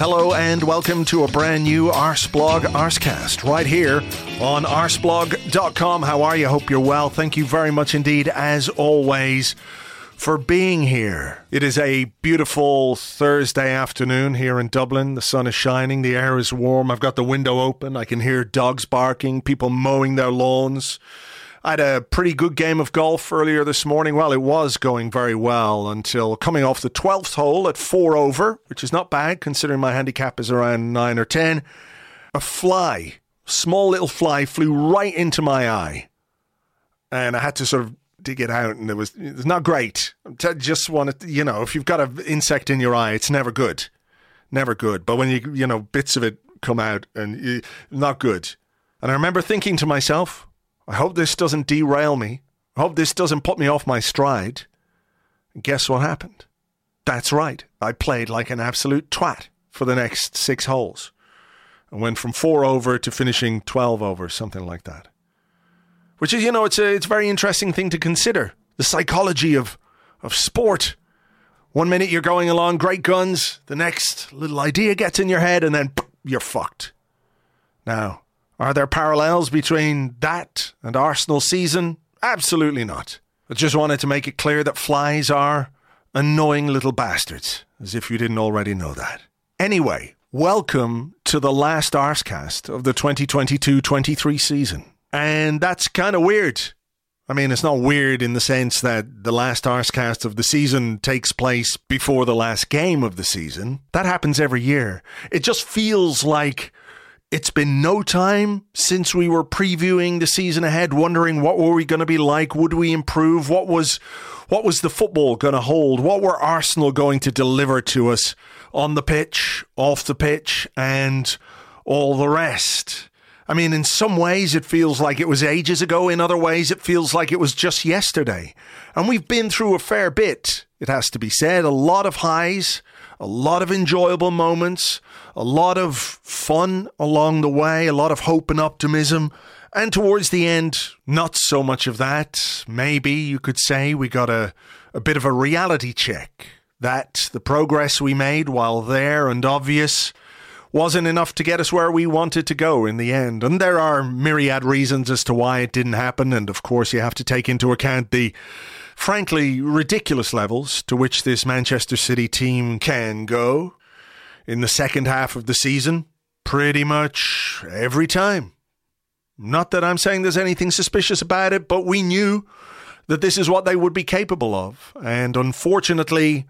Hello and welcome to a brand new Arseblog Arsecast right here on arseblog.com. How are you? Hope you're well. Thank you very much indeed, as always, for being here. It is a beautiful Thursday afternoon here in Dublin. The sun is shining, the air is warm. I've got the window open. I can hear dogs barking, people mowing their lawns. I had a pretty good game of golf earlier this morning. Well, it was going very well until coming off the 12th hole at four over, which is not bad considering my handicap is around nine or 10. A fly, small little fly, flew right into my eye. And I had to sort of dig it out, and it was, not great. I just wanted, you know, if you've got an insect in your eye, it's never good. Never good. But when you, you know, bits of it come out and you, not good. And I remember thinking to myself, I hope this doesn't derail me. I hope this doesn't put me off my stride. And guess what happened? That's right. I played like an absolute twat for the next six holes. I went from four over to finishing 12 over, something like that. Which is, you know, it's a, it's a very interesting thing to consider. The psychology of, of sport. One minute you're going along, great guns. The next little idea gets in your head, and then you're fucked. Now, are there parallels between that and Arsenal season? Absolutely not. I just wanted to make it clear that flies are annoying little bastards, as if you didn't already know that. Anyway, welcome to the last Arsecast of the 2022-23 season. And that's kind of weird. I mean, it's not weird in the sense that the last Arsecast of the season takes place before the last game of the season. That happens every year. It just feels like it's been no time since we were previewing the season ahead, wondering what were we going to be like? Would we improve? What was what was the football going to hold? What were Arsenal going to deliver to us on the pitch, off the pitch, and all the rest? I mean, in some ways, it feels like it was ages ago. In other ways, it feels like it was just yesterday. And we've been through a fair bit, it has to be said. A lot of highs, a lot of enjoyable moments, a lot of fun along the way, a lot of hope and optimism. And towards the end, not so much of that. Maybe you could say we got a, a bit of a reality check that the progress we made, while there and obvious, wasn't enough to get us where we wanted to go in the end. And there are myriad reasons as to why it didn't happen. And of course, you have to take into account the frankly ridiculous levels to which this Manchester City team can go in the second half of the season, pretty much every time. Not that I'm saying there's anything suspicious about it, but we knew that this is what they would be capable of. And unfortunately,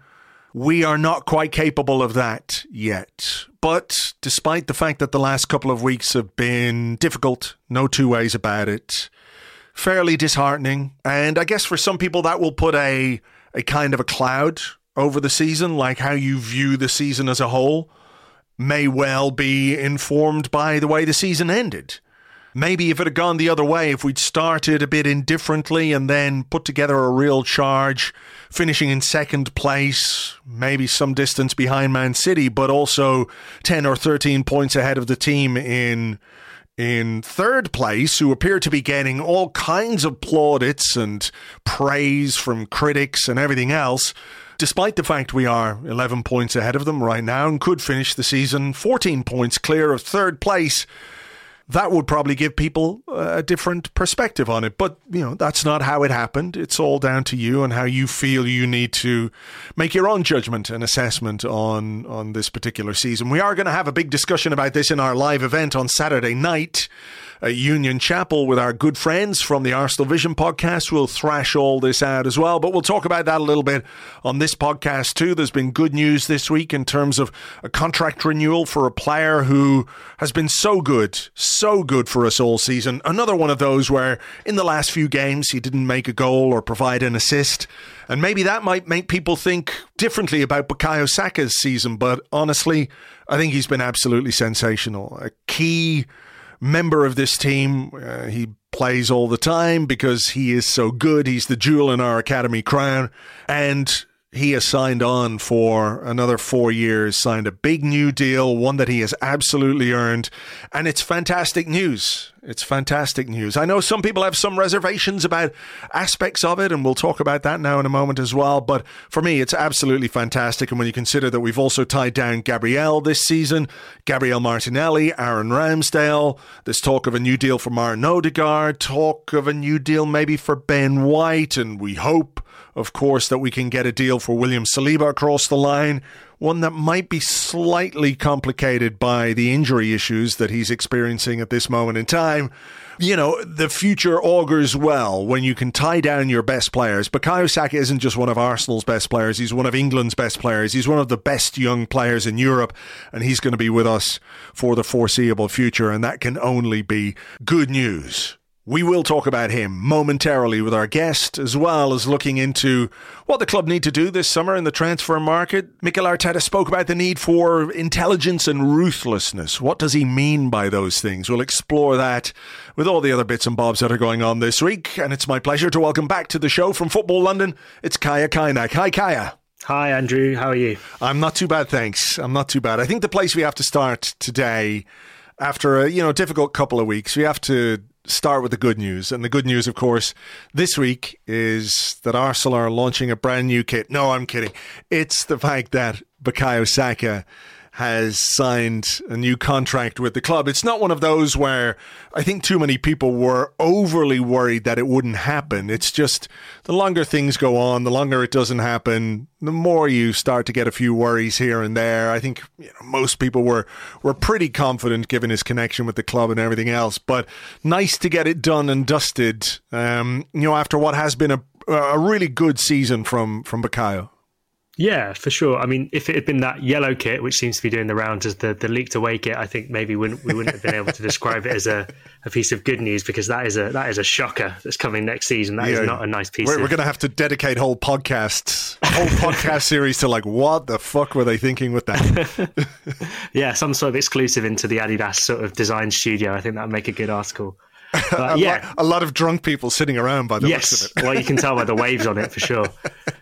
we are not quite capable of that yet. But despite the fact that the last couple of weeks have been difficult, no two ways about it, fairly disheartening. And I guess for some people that will put a a kind of a cloud over the season, like how you view the season as a whole, may well be informed by the way the season ended. Maybe if it had gone the other way, if we'd started a bit indifferently and then put together a real charge, finishing in second place, maybe some distance behind Man City, but also 10 or 13 points ahead of the team in in third place, who appear to be getting all kinds of plaudits and praise from critics and everything else, despite the fact we are 11 points ahead of them right now and could finish the season 14 points clear of third place that would probably give people a different perspective on it. But, you know, that's not how it happened. It's all down to you and how you feel you need to make your own judgment and assessment on, on this particular season. We are going to have a big discussion about this in our live event on Saturday night at Union Chapel with our good friends from the Arsenal Vision podcast. We'll thrash all this out as well, but we'll talk about that a little bit on this podcast too. There's been good news this week in terms of a contract renewal for a player who has been so good, so good for us all season. Another one of those where in the last few games he didn't make a goal or provide an assist. And maybe that might make people think differently about Bukayo Saka's season, but honestly, I think he's been absolutely sensational. A key member of this team. Uh, he plays all the time because he is so good. He's the jewel in our academy crown. And he has signed on for another four years, signed a big new deal, one that he has absolutely earned. And it's fantastic news. It's fantastic news. I know some people have some reservations about aspects of it, and we'll talk about that now in a moment as well. But for me, it's absolutely fantastic. And when you consider that we've also tied down Gabriel this season, Gabriel Martinelli, Aaron Ramsdale, there's talk of a new deal for Martin Odegaard, talk of a new deal maybe for Ben White, and we hope of course, that we can get a deal for William Saliba across the line. One that might be slightly complicated by the injury issues that he's experiencing at this moment in time. You know, the future augurs well when you can tie down your best players. Bukayo Saka isn't just one of Arsenal's best players, he's one of England's best players. He's one of the best young players in Europe, and he's going to be with us for the foreseeable future, and that can only be good news we will talk about him momentarily with our guest, as well as looking into what the club need to do this summer in the transfer market. Mikel Arteta spoke about the need for intelligence and ruthlessness. What does he mean by those things? We'll explore that with all the other bits and bobs that are going on this week. And it's my pleasure to welcome back to the show from Football London. It's Kaya Kaynak. Hi, Kaya. Hi, Andrew. How are you? I'm not too bad, thanks. I'm not too bad. I think the place we have to start today, after a you know difficult couple of weeks, we have to start with the good news. And the good news, of course, this week is that Arsenal are launching a brand new kit. No, I'm kidding. It's the fact that Bukayo Saka has signed a new contract with the club. It's not one of those where I think too many people were overly worried that it wouldn't happen. It's just the longer things go on, the longer it doesn't happen, the more you start to get a few worries here and there. I think you know, most people were were pretty confident given his connection with the club and everything else. But nice to get it done and dusted. Um, you know, after what has been a a really good season from from Bukayo. Yeah, for sure. I mean, if it had been that yellow kit, which seems to be doing the rounds as the, the leaked away kit, I think maybe we wouldn't, we wouldn't have been able to describe it as a, a piece of good news because that is a that is a shocker that's coming next season. That yeah, is not a nice piece. We're, of... we're going to have to dedicate whole podcasts, whole podcast series to like what the fuck were they thinking with that? yeah, some sort of exclusive into the Adidas sort of design studio. I think that would make a good article. But, a yeah, lot, a lot of drunk people sitting around by the yes, looks of it. well, you can tell by the waves on it for sure.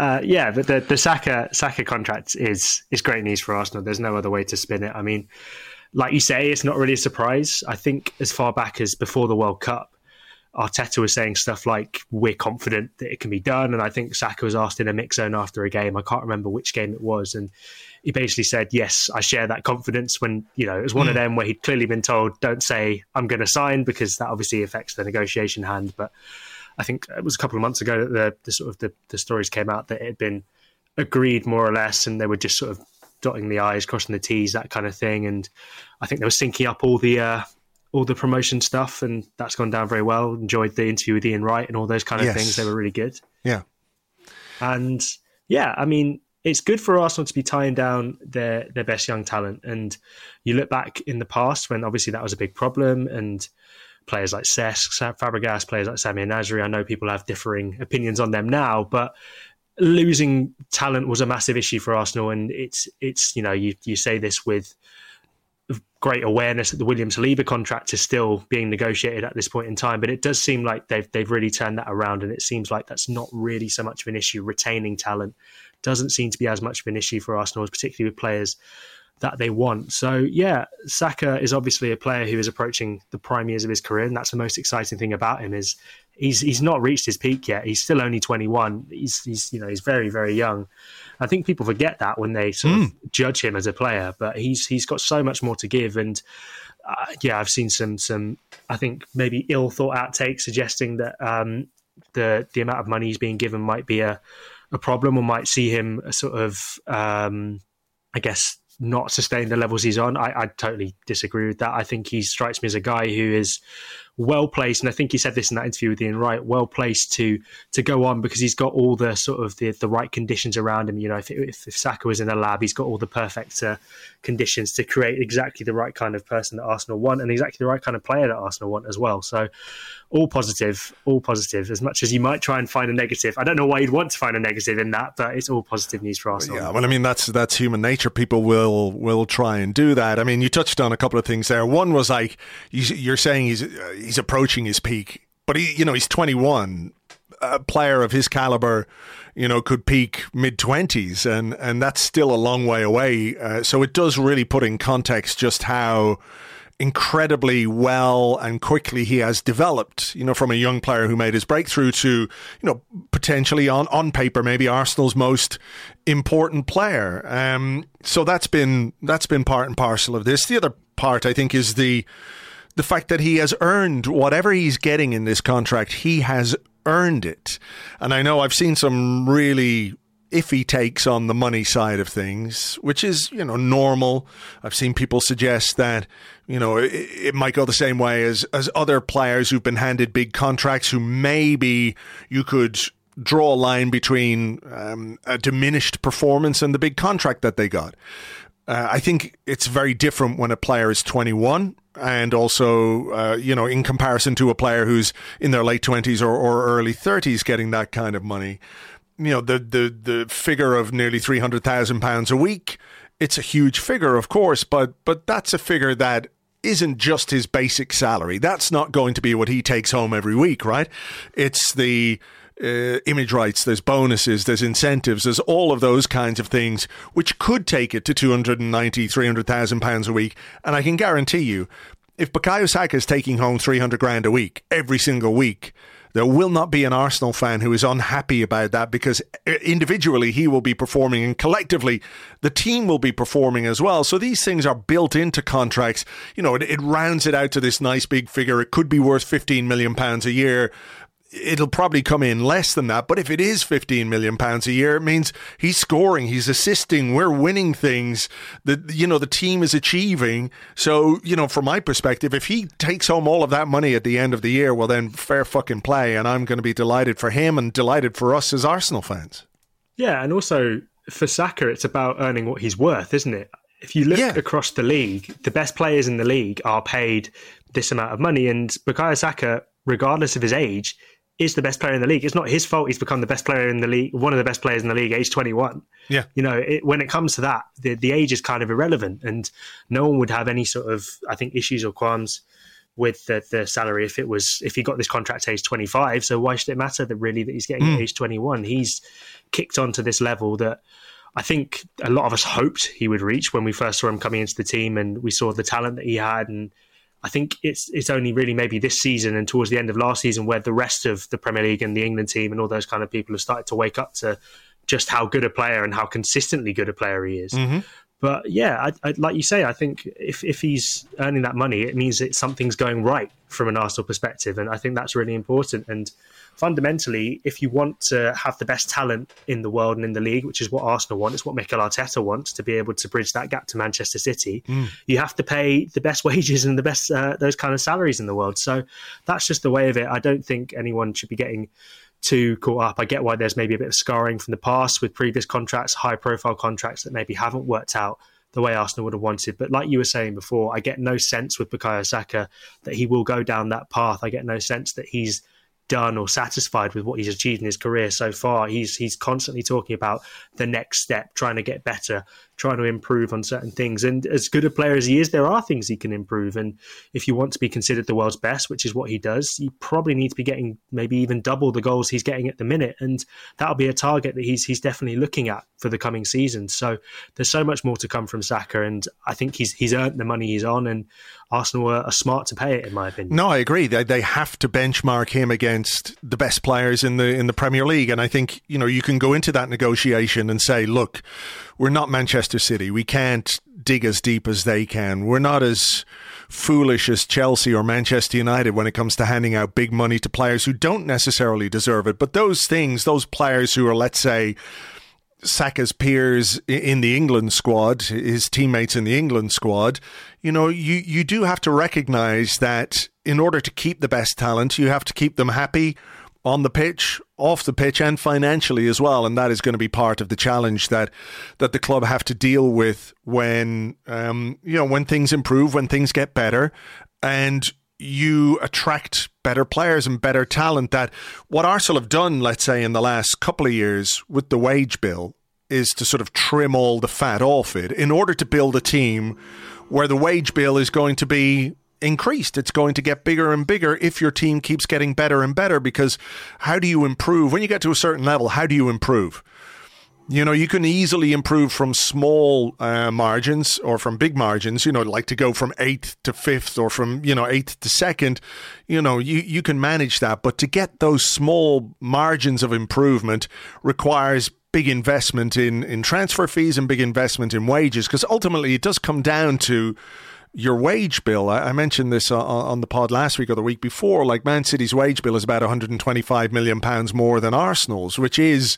Uh, yeah, but the the Saka Saka contract is is great news for Arsenal. There's no other way to spin it. I mean, like you say, it's not really a surprise. I think as far back as before the World Cup, Arteta was saying stuff like "We're confident that it can be done," and I think Saka was asked in a mix zone after a game. I can't remember which game it was, and he basically said, "Yes, I share that confidence." When you know it was one mm. of hmm. them where he'd clearly been told, "Don't say I'm going to sign," because that obviously affects the negotiation hand, but I think it was a couple of months ago that the, the sort of the, the stories came out that it had been agreed more or less, and they were just sort of dotting the i's, crossing the t's, that kind of thing. And I think they were syncing up all the uh, all the promotion stuff, and that's gone down very well. Enjoyed the interview with Ian Wright and all those kind of yes. things; they were really good. Yeah, and yeah, I mean, it's good for Arsenal to be tying down their their best young talent. And you look back in the past when obviously that was a big problem, and players like Cesc, Fabregas, players like Samir Nasri. I know people have differing opinions on them now, but losing talent was a massive issue for Arsenal, and it's it's you know you you say this with great awareness that the William Saliba contract is still being negotiated at this point in time, but it does seem like they've they've really turned that around, and it seems like that's not really so much of an issue. Retaining talent doesn't seem to be as much of an issue for Arsenal, particularly with players that they want. So yeah, Saka is obviously a player who is approaching the prime years of his career, and that's the most exciting thing about him is he's he's not reached his peak yet. He's still only 21. He's he's you know he's very very young. I think people forget that when they sort mm. of hmm. judge him as a player, but he's he's got so much more to give. And uh, yeah, I've seen some some I think maybe ill thought out takes suggesting that um, the the amount of money he's being given might be a a problem or might see him sort of um, I guess not sustain the levels he's on. I, I, totally disagree with that. I think he strikes me as a guy who is well placed, and I think he said this in that interview with Ian Wright, well placed to to go on because he's got all the sort of the, the right conditions around him. You know, if, if, if Saka was in a lab, he's got all the perfect uh, conditions to create exactly the right kind of person that Arsenal want and exactly the right kind of player that Arsenal want as well. So, all positive, all positive. As much as you might try and find a negative, I don't know why you'd want to find a negative in that, but it's all positive news for Arsenal. Yeah, well, I mean that's that's human nature. People will will try and do that. I mean, you touched on a couple of things there. One was like you're saying he's he's approaching his peak, but he you know he's 21 a player of his caliber, you know, could peak mid twenties, and and that's still a long way away. Uh, so it does really put in context just how incredibly well and quickly he has developed, you know, from a young player who made his breakthrough to, you know, potentially on, on paper, maybe Arsenal's most important player. Um, so that's been, that's been part and parcel of this. The other part, I think, is the, the fact that he has earned whatever he's getting in this contract, he has earned it. And I know I've seen some really iffy takes on the money side of things, which is, you know, normal. I've seen people suggest that, you know, it, it, might go the same way as, as other players who've been handed big contracts who maybe you could draw a line between um, a diminished performance and the big contract that they got. Uh, I think it's very different when a player is 21 and also, uh, you know, in comparison to a player who's in their late 20s or, or early 30s getting that kind of money. You know, the, the, the figure of nearly £300,000 a week, it's a huge figure, of course, but, but that's a figure that isn't just his basic salary. That's not going to be what he takes home every week, right? It's the uh, image rights, there's bonuses, there's incentives, there's all of those kinds of things, which could take it to 290, 300,000 pounds a week. And I can guarantee you, if Bukayo Saka is taking home 300 grand a week every single week, there will not be an Arsenal fan who is unhappy about that because uh, individually he will be performing and collectively the team will be performing as well. So these things are built into contracts. You know, it, it rounds it out to this nice big figure. It could be worth 15 million pounds a year it'll probably come in less than that. But if it is 15 million pounds a year, it means he's scoring, he's assisting, we're winning things that, you know, the team is achieving. So, you know, from my perspective, if he takes home all of that money at the end of the year, well, then fair fucking play. And I'm going to be delighted for him and delighted for us as Arsenal fans. Yeah. And also for Saka, it's about earning what he's worth, isn't it? If you look yeah. across the league, the best players in the league are paid this amount of money. And Bukayo Saka, regardless of his age, is the best player in the league. It's not his fault he's become the best player in the league, one of the best players in the league, age 21. Yeah. You know, it, when it comes to that, the, the age is kind of irrelevant. And no one would have any sort of, I think, issues or qualms with the, the salary if it was, if he got this contract age 25. So why should it matter that really that he's getting mm. age 21? He's kicked onto this level that I think a lot of us hoped he would reach when we first saw him coming into the team and we saw the talent that he had and I think it's it's only really maybe this season and towards the end of last season where the rest of the Premier League and the England team and all those kind of people have started to wake up to just how good a player and how consistently good a player he is. Mm-hmm. But yeah, I, I, like you say, I think if if he's earning that money, it means that something's going right from an Arsenal perspective, and I think that's really important. And fundamentally, if you want to have the best talent in the world and in the league, which is what Arsenal want, it's what Mikel Arteta wants to be able to bridge that gap to Manchester City. Mm. You have to pay the best wages and the best uh, those kind of salaries in the world. So that's just the way of it. I don't think anyone should be getting too caught up. I get why there's maybe a bit of scarring from the past with previous contracts, high profile contracts that maybe haven't worked out the way Arsenal would have wanted. But like you were saying before, I get no sense with Bukayo Saka that he will go down that path. I get no sense that he's done or satisfied with what he's achieved in his career so far. He's he's constantly talking about the next step, trying to get better, trying to improve on certain things. And as good a player as he is, there are things he can improve. And if you want to be considered the world's best, which is what he does, you probably need to be getting maybe even double the goals he's getting at the minute. And that'll be a target that he's he's definitely looking at for the coming season. So there's so much more to come from Saka, and I think he's he's earned the money he's on, and Arsenal are, are smart to pay it, in my opinion. No, I agree. They they have to benchmark him against the best players in the in the Premier League. And I think you know you can go into that negotiation and say, look, we're not Manchester City. We can't dig as deep as they can. We're not as foolish as Chelsea or Manchester United when it comes to handing out big money to players who don't necessarily deserve it. But those things, those players who are, let's say, Saka's peers in the England squad, his teammates in the England squad, you know, you, you do have to recognize that in order to keep the best talent, you have to keep them happy on the pitch, off the pitch, and financially as well. And that is going to be part of the challenge that that the club have to deal with when um, you know when things improve, when things get better, and you attract better players and better talent. That what Arsenal have done, let's say, in the last couple of years with the wage bill, is to sort of trim all the fat off it in order to build a team where the wage bill is going to be increased. It's going to get bigger and bigger if your team keeps getting better and better. Because how do you improve when you get to a certain level? How do you improve? You know, you can easily improve from small uh, margins or from big margins, you know, like to go from eighth to fifth or from, you know, eighth to second. You know, you, you can manage that. But to get those small margins of improvement requires big investment in, in transfer fees and big investment in wages because ultimately it does come down to your wage bill. I, mentioned this uh, on, on, the pod last week or the week before. Like Man City's wage bill is about 125 million pounds more than Arsenal's, which is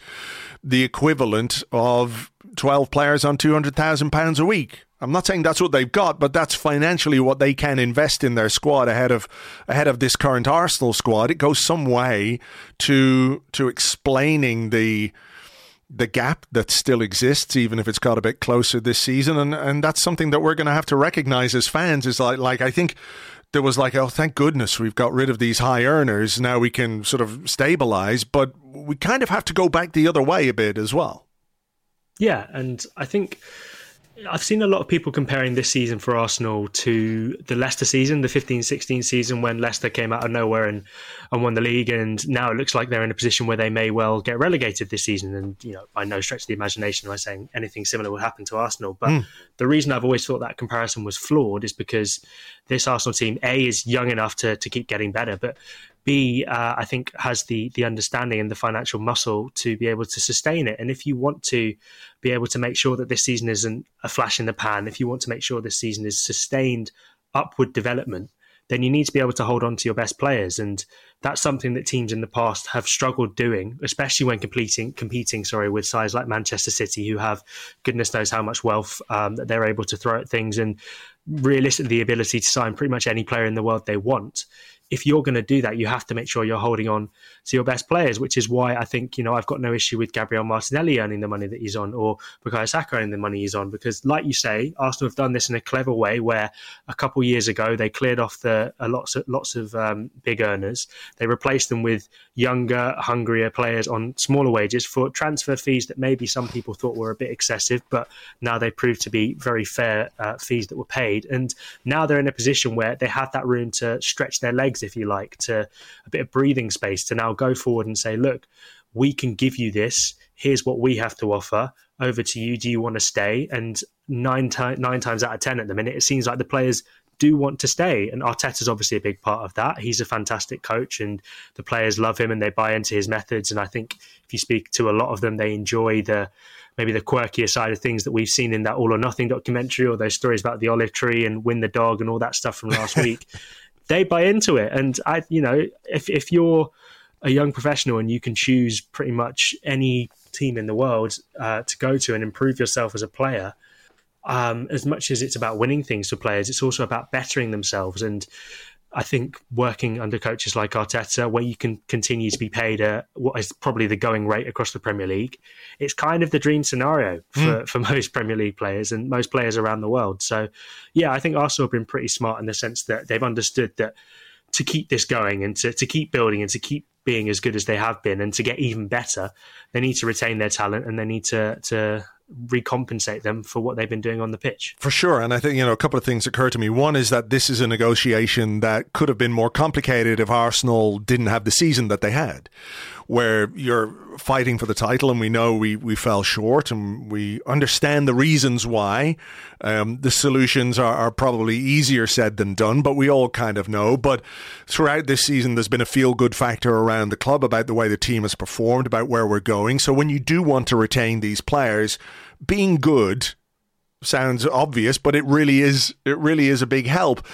the equivalent of 12 players on 200,000 pounds a week. I'm not saying that's what they've got, but that's financially what they can invest in their squad ahead of ahead of this current Arsenal squad. It goes some way to to explaining the the gap that still exists, even if it's got a bit closer this season, and and that's something that we're going to have to recognize as fans. Is like like I think there was like, oh, thank goodness we've got rid of these high earners. Now we can sort of stabilize, but we kind of have to go back the other way a bit as well. Yeah, and I think I've seen a lot of people comparing this season for Arsenal to the Leicester season, the 15-16 season when Leicester came out of nowhere and, and won the league, and now it looks like they're in a position where they may well get relegated this season. And you know, by no stretch of the imagination am I saying anything similar will happen to Arsenal. But mm. the reason I've always thought that comparison was flawed is because this Arsenal team, A, is young enough to to keep getting better, but B, uh, I think has the the understanding and the financial muscle to be able to sustain it. And if you want to be able to make sure that this season isn't a flash in the pan, if you want to make sure this season is sustained upward development, then you need to be able to hold on to your best players. And that's something that teams in the past have struggled doing, especially when competing, competing, sorry, with sides like Manchester City, who have goodness knows how much wealth um, that they're able to throw at things and realistically the ability to sign pretty much any player in the world they want if you're going to do that, you have to make sure you're holding on to your best players, which is why I think, you know, I've got no issue with Gabriel Martinelli earning the money that he's on or Bukayo Saka earning the money he's on. Because, like you say, Arsenal have done this in a clever way where a couple years ago they cleared off the uh, lots of, lots of um, big earners. They replaced them with younger, hungrier players on smaller wages for transfer fees that maybe some people thought were a bit excessive, but now they proved to be very fair uh, fees that were paid. And now they're in a position where they have that room to stretch their legs if you like, to a bit of breathing space to now go forward and say, look, we can give you this. Here's what we have to offer. Over to you. Do you want to stay? And nine, ti- nine times out of 10 at the minute, it seems like the players do want to stay. And Arteta's obviously a big part of that. He's a fantastic coach and the players love him and they buy into his methods. And I think if you speak to a lot of them, they enjoy the maybe the quirkier side of things that we've seen in that All or Nothing documentary or those stories about the olive tree and Win the Dog and all that stuff from last week they buy into it. And I, you know, if if you're a young professional and you can choose pretty much any team in the world uh, to go to and improve yourself as a player, um, as much as it's about winning things for players, it's also about bettering themselves. And I think working under coaches like Arteta, where you can continue to be paid a, what is probably the going rate across the Premier League, it's kind of the dream scenario for, mm. for most Premier League players and most players around the world. So, yeah, I think Arsenal have been pretty smart in the sense that they've understood that to keep this going and to, to keep building and to keep being as good as they have been and to get even better, they need to retain their talent and they need to to recompensate them for what they've been doing on the pitch. For sure. And I think, you know, a couple of things occur to me. One is that this is a negotiation that could have been more complicated if Arsenal didn't have the season that they had, where you're fighting for the title, and we know we, we fell short, and we understand the reasons why. Um, the solutions are, are probably easier said than done, but we all kind of know. But throughout this season, there's been a feel good factor around the club about the way the team has performed, about where we're going. So when you do want to retain these players, being good sounds obvious, but it really is it really is a big help.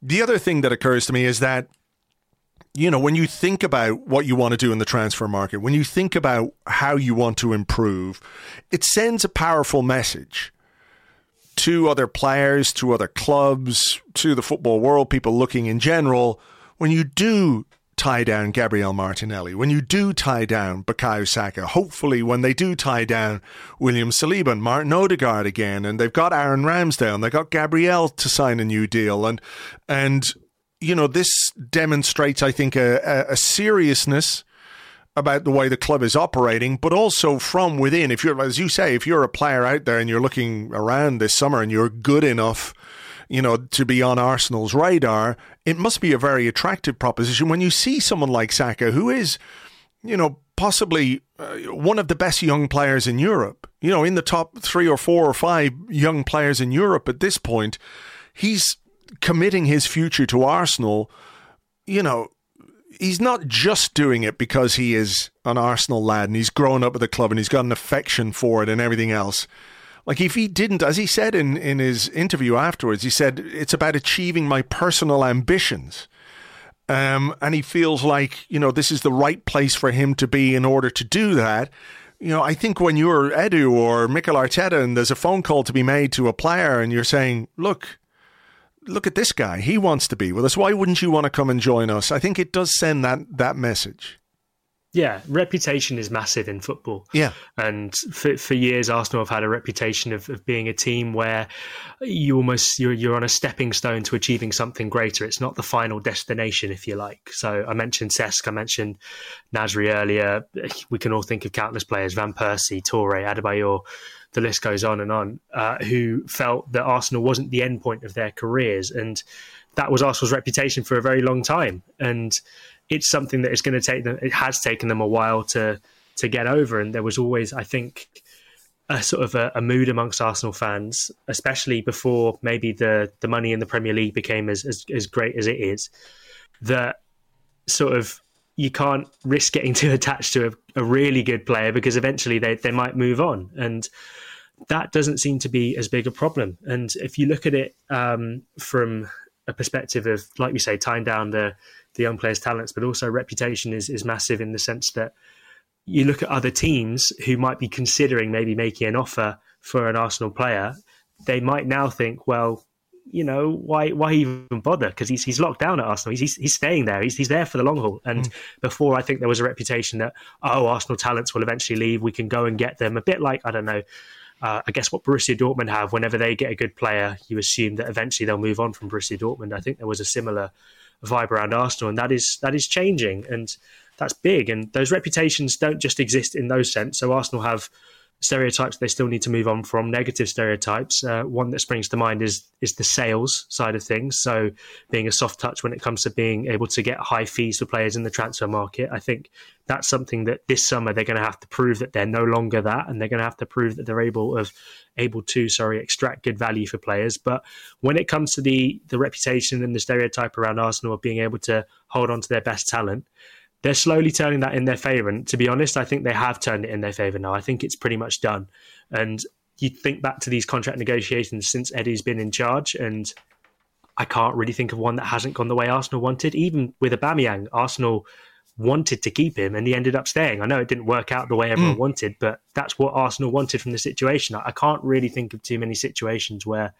The other thing that occurs to me is that you know, when you think about what you want to do in the transfer market, when you think about how you want to improve, it sends a powerful message to other players, to other clubs, to the football world, people looking in general. When you do tie down Gabriel Martinelli, when you do tie down Bukayo Saka, hopefully when they do tie down William Saliba and Martin Odegaard again, and they've got Aaron Ramsdale, and they've got Gabriel to sign a new deal, and and you know, this demonstrates, I think, a, a, seriousness about the way the club is operating, but also from within. If you're, as you say, if you're a player out there and you're looking around this summer and you're good enough, you know, to be on Arsenal's radar, it must be a very attractive proposition when you see someone like Saka, who is, you know, possibly uh, one of the best young players in Europe. You know, in the top three or four or five young players in Europe at this point. He's committing his future to Arsenal, you know, he's not just doing it because he is an Arsenal lad and he's grown up with the club and he's got an affection for it and everything else. Like if he didn't, as he said in, in his interview afterwards, he said it's about achieving my personal ambitions. Um, and he feels like, you know, this is the right place for him to be in order to do that. You know, I think when you're Edu or Mikel Arteta and there's a phone call to be made to a player and you're saying, look, look at this guy. He wants to be with us. Why wouldn't you want to come and join us? I think it does send that that message. Yeah, reputation is massive in football. Yeah. And for, for years, Arsenal have had a reputation of, of being a team where you almost, you're, you're on a stepping stone to achieving something greater. It's not the final destination, if you like. So I mentioned Cesc, I mentioned Nasri earlier. We can all think of countless players, Van Persie, Toure, Adebayor the list goes on and on, uh, who felt that Arsenal wasn't the end point of their careers. And that was Arsenal's reputation for a very long time. And it's something that is going to take them, it has taken them a while to, to get over. And there was always, I think, a sort of a, a, mood amongst Arsenal fans, especially before maybe the, the money in the Premier League became as, as, as great as it is, that sort of you can't risk getting too attached to a, a, really good player because eventually they, they might move on. And that doesn't seem to be as big a problem. And if you look at it um, from a perspective of, like we say, tying down the the young players' talents, but also reputation is is massive in the sense that you look at other teams who might be considering maybe making an offer for an Arsenal player. They might now think, well, you know, why why even bother? Because he's he's locked down at Arsenal. He's he's, staying there. He's he's there for the long haul. And mm. before, I think there was a reputation that oh, Arsenal talents will eventually leave. We can go and get them. A bit like I don't know uh, I guess what Borussia Dortmund have, whenever they get a good player, you assume that eventually they'll move on from Borussia Dortmund. I think there was a similar vibe around Arsenal, and that is that is changing, and that's big. And those reputations don't just exist in those sense. So Arsenal have stereotypes they still need to move on from negative stereotypes. Uh, one that springs to mind is is the sales side of things. So being a soft touch when it comes to being able to get high fees for players in the transfer market i think that's something that this summer they're going to have to prove that they're no longer that and they're going to have to prove that they're able of able to sorry extract good value for players. But when it comes to the the reputation and the stereotype around arsenal of being able to hold on to their best talent they're slowly turning that in their favour. And to be honest, I think they have turned it in their favour now. I think it's pretty much done. And you think back to these contract negotiations since Edu's been in charge, and I can't really think of one that hasn't gone the way Arsenal wanted. Even with Aubameyang, Arsenal wanted to keep him, and he ended up staying. I know it didn't work out the way everyone mm. wanted, but that's what Arsenal wanted from the situation. I can't really think of too many situations where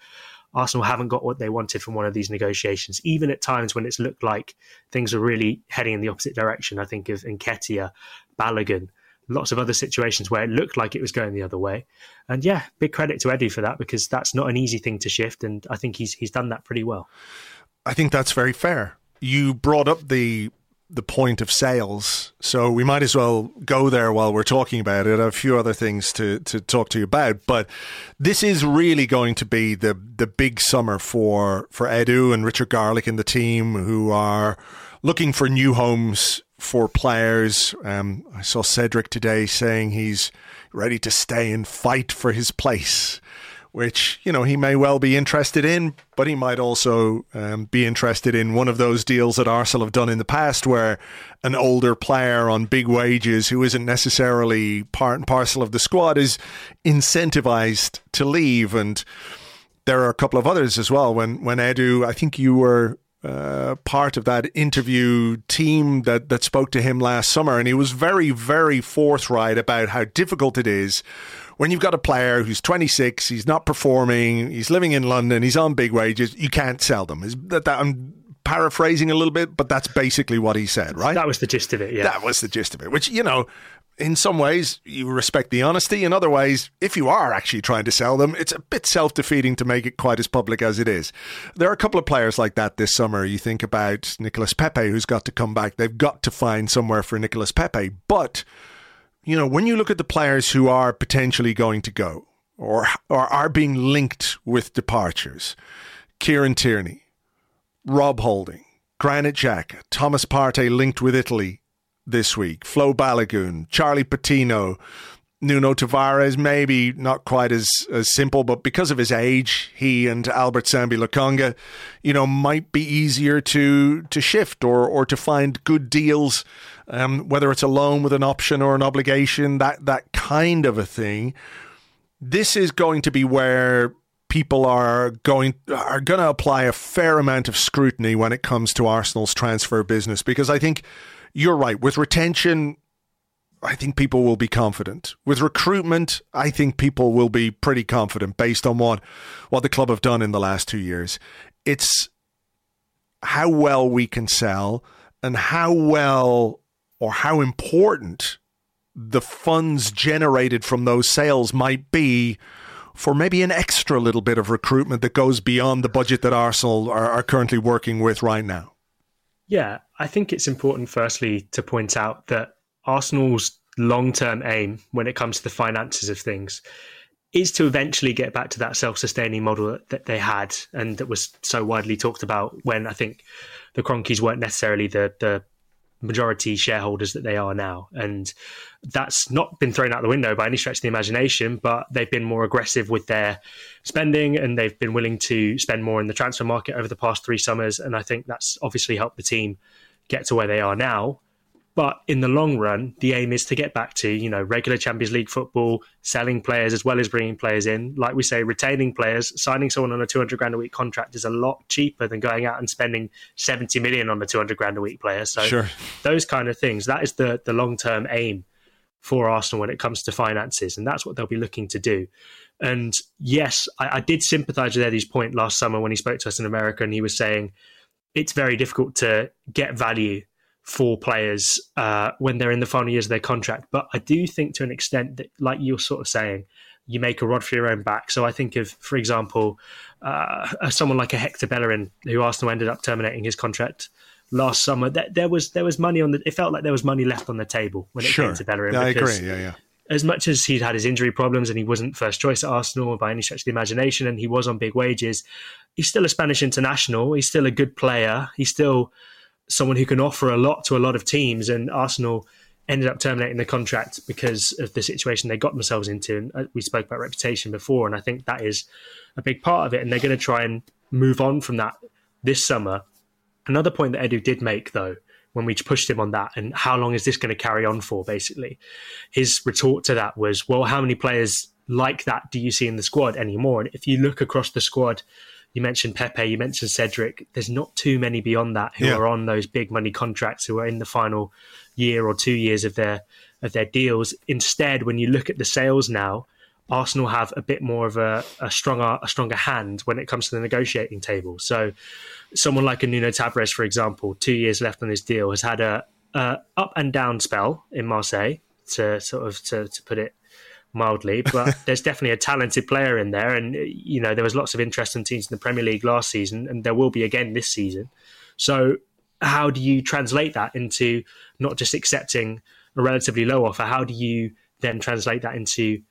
Arsenal haven't got what they wanted from one of these negotiations, even at times when it's looked like things are really heading in the opposite direction. I think of Nketiah, Balogun, lots of other situations where it looked like it was going the other way. And yeah, big credit to Edu for that because that's not an easy thing to shift, and I think he's he's done that pretty well. I think that's very fair. You brought up the the point of sales. So we might as well go there while we're talking about it. I have a few other things to, to talk to you about, but this is really going to be the the big summer for for Edu and Richard Garlick and the team who are looking for new homes for players. Um, I saw Cedric today saying he's ready to stay and fight for his place which you know he may well be interested in, but he might also um, be interested in one of those deals that Arsenal have done in the past, where an older player on big wages who isn't necessarily part and parcel of the squad is incentivized to leave. And there are a couple of others as well. When when Edu, I think you were uh, part of that interview team that, that spoke to him last summer, and he was very, very forthright about how difficult it is when you've got a player who's 26, he's not performing, he's living in London, he's on big wages, you can't sell them. Is that, that I'm paraphrasing a little bit, but that's basically what he said, right? That was the gist of it, yeah. That was the gist of it, which, you know, in some ways you respect the honesty in other ways if you are actually trying to sell them it's a bit self-defeating to make it quite as public as it is there are a couple of players like that this summer you think about Nicolas Pepe who's got to come back they've got to find somewhere for Nicolas Pepe but you know, when you look at the players who are potentially going to go or, or are being linked with departures, Kieran Tierney, Rob Holding, Granit Xhaka, Thomas Partey linked with Italy this week, Flo Balogun, Charlie Patino, Nuno Tavares, maybe not quite as, as simple, but because of his age, he and Albert Sambi Lokonga, you know, might be easier to to shift or or to find good deals, um, whether it's a loan with an option or an obligation, that that kind of a thing. This is going to be where people are going are going to apply a fair amount of scrutiny when it comes to Arsenal's transfer business because I think you're right with retention I think people will be confident. With recruitment, I think people will be pretty confident based on what, what the club have done in the last two years. It's how well we can sell and how well or how important the funds generated from those sales might be for maybe an extra little bit of recruitment that goes beyond the budget that Arsenal are, are currently working with right now. Yeah, I think it's important, firstly, to point out that Arsenal's long term aim when it comes to the finances of things is to eventually get back to that self sustaining model that they had and that was so widely talked about when I think the Kroenkes weren't necessarily the, the majority shareholders that they are now. And that's not been thrown out the window by any stretch of the imagination, but they've been more aggressive with their spending and they've been willing to spend more in the transfer market over the past three summers. And I think that's obviously helped the team get to where they are now. But in the long run, the aim is to get back to you know regular Champions League football, selling players as well as bringing players in. Like we say, retaining players, signing someone on a two hundred grand a week contract is a lot cheaper than going out and spending seventy million on a two hundred grand a week player. So sure. those kind of things, that is the the long term aim for Arsenal when it comes to finances, and that's what they'll be looking to do. And yes, I, I did sympathise with Edu's point last summer when he spoke to us in America, and he was saying it's very difficult to get value for players uh, when they're in the final years of their contract. But I do think to an extent that, like you're sort of saying, you make a rod for your own back. So I think of, for example, uh, someone like a Hector Bellerin, who Arsenal ended up terminating his contract last summer. That there was there was money on the. It felt like there was money left on the table when it sure. came to Bellerin. Yeah, I agree. Yeah, yeah. As much as he'd had his injury problems and he wasn't first choice at Arsenal by any stretch of the imagination, and he was on big wages, he's still a Spanish international. He's still a good player. He's still someone who can offer a lot to a lot of teams. And Arsenal ended up terminating the contract because of the situation they got themselves into. And uh, we spoke about reputation before, and I think that is a big part of it. And they're going to try and move on from that this summer. Another point that Edu did make, though, when we pushed him on that, and how long is this going to carry on for, basically, his retort to that was, well, how many players like that do you see in the squad anymore? And if you look across the squad, you mentioned Pepe, you mentioned Cedric. There's not too many beyond that who yeah. are on those big money contracts who are in the final year or two years of their of their deals. Instead, when you look at the sales now, Arsenal have a bit more of a, a stronger a stronger hand when it comes to the negotiating table. So, someone like a Nuno Tavares, for example, two years left on his deal, has had a, a up and down spell in Marseille. To sort of to, to put it mildly, but there's definitely a talented player in there. And, you know, there was lots of interest in teams in the Premier League last season, and there will be again this season. So, how do you translate that into not just accepting a relatively low offer? How do you then translate that into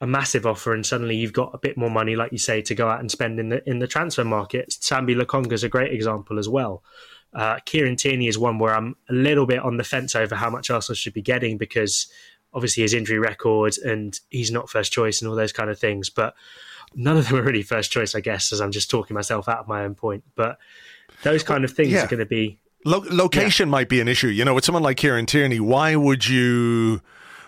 a massive offer and suddenly you've got a bit more money, like you say, to go out and spend in the in the transfer market? Sambi Lokonga is a great example as well. Uh, Kieran Tierney is one where I'm a little bit on the fence over how much Arsenal should be getting because obviously his injury record and he's not first choice and all those kind of things. But none of them are really first choice, I guess, as I'm just talking myself out of my own point. But those kind of things yeah. are going to be. Lo- location yeah. might be an issue. You know, with someone like Kieran Tierney, why would you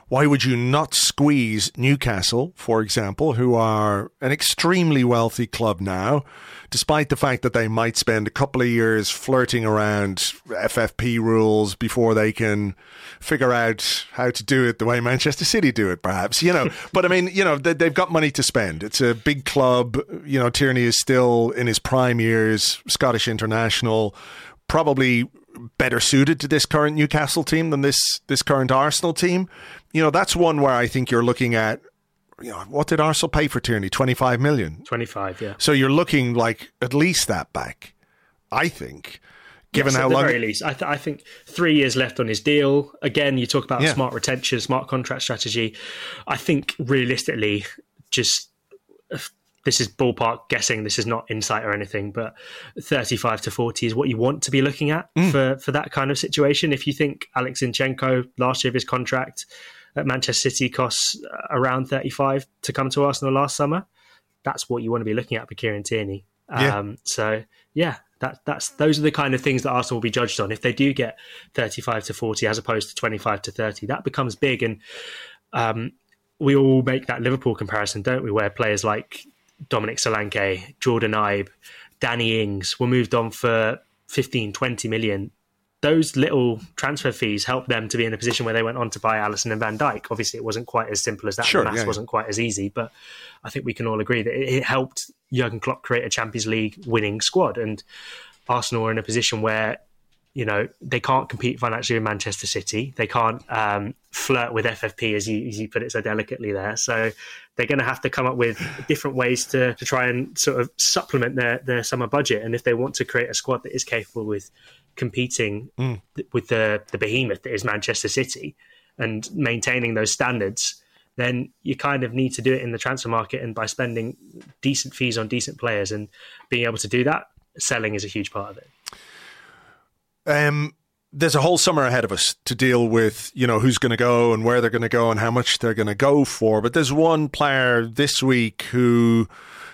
why would you not squeeze Newcastle, for example, who are an extremely wealthy club now, despite the fact that they might spend a couple of years flirting around FFP rules before they can figure out how to do it the way Manchester City do it, perhaps, you know. but I mean, you know, they, have got money to spend. It's a big club. You know, Tierney is still in his prime years, Scottish international, probably better suited to this current Newcastle team than this this current Arsenal team. You know, that's one where I think you're looking at you know, what did Arsenal pay for Tierney? 25 million. 25, yeah. So you're looking like at least that back, I think. Given yes, how long, very least, I, th- I, think three years left on his deal. Again, you talk about yeah. smart retention, smart contract strategy. I think realistically, just this is ballpark guessing. This is not insight or anything, but 35 to 40 is what you want to be looking at mm. for, for that kind of situation. If you think Alex Zinchenko, last year of his contract at Manchester City costs around 35 to come to Arsenal last summer, that's what you want to be looking at for Kieran Tierney. Yeah. Um, so, yeah, that, that's those are the kind of things that Arsenal will be judged on. If they do get 35 to 40 as opposed to 25 to 30, that becomes big. And um, we all make that Liverpool comparison, don't we? Where players like Dominic Solanke, Jordan Ibe, Danny Ings were moved on for 15, 20 million. Those little transfer fees helped them to be in a position where they went on to buy Alisson and Van Dijk. Obviously, it wasn't quite as simple as that. Sure, the maths yeah, wasn't quite as easy, but I think we can all agree that it, it helped Jurgen Klopp create a Champions League winning squad. And Arsenal are in a position where you know they can't compete financially with Manchester City. They can't um, flirt with FFP, as you as you put it so delicately there. So they're going to have to come up with different ways to, to try and sort of supplement their their summer budget. And if they want to create a squad that is capable with competing mm. with the the behemoth that is Manchester City and maintaining those standards, then you kind of need to do it in the transfer market and by spending decent fees on decent players and being able to do that, selling is a huge part of it. Um, there's a whole summer ahead of us to deal with, you know, who's going to go and where they're going to go and how much they're going to go for. But there's one player this week who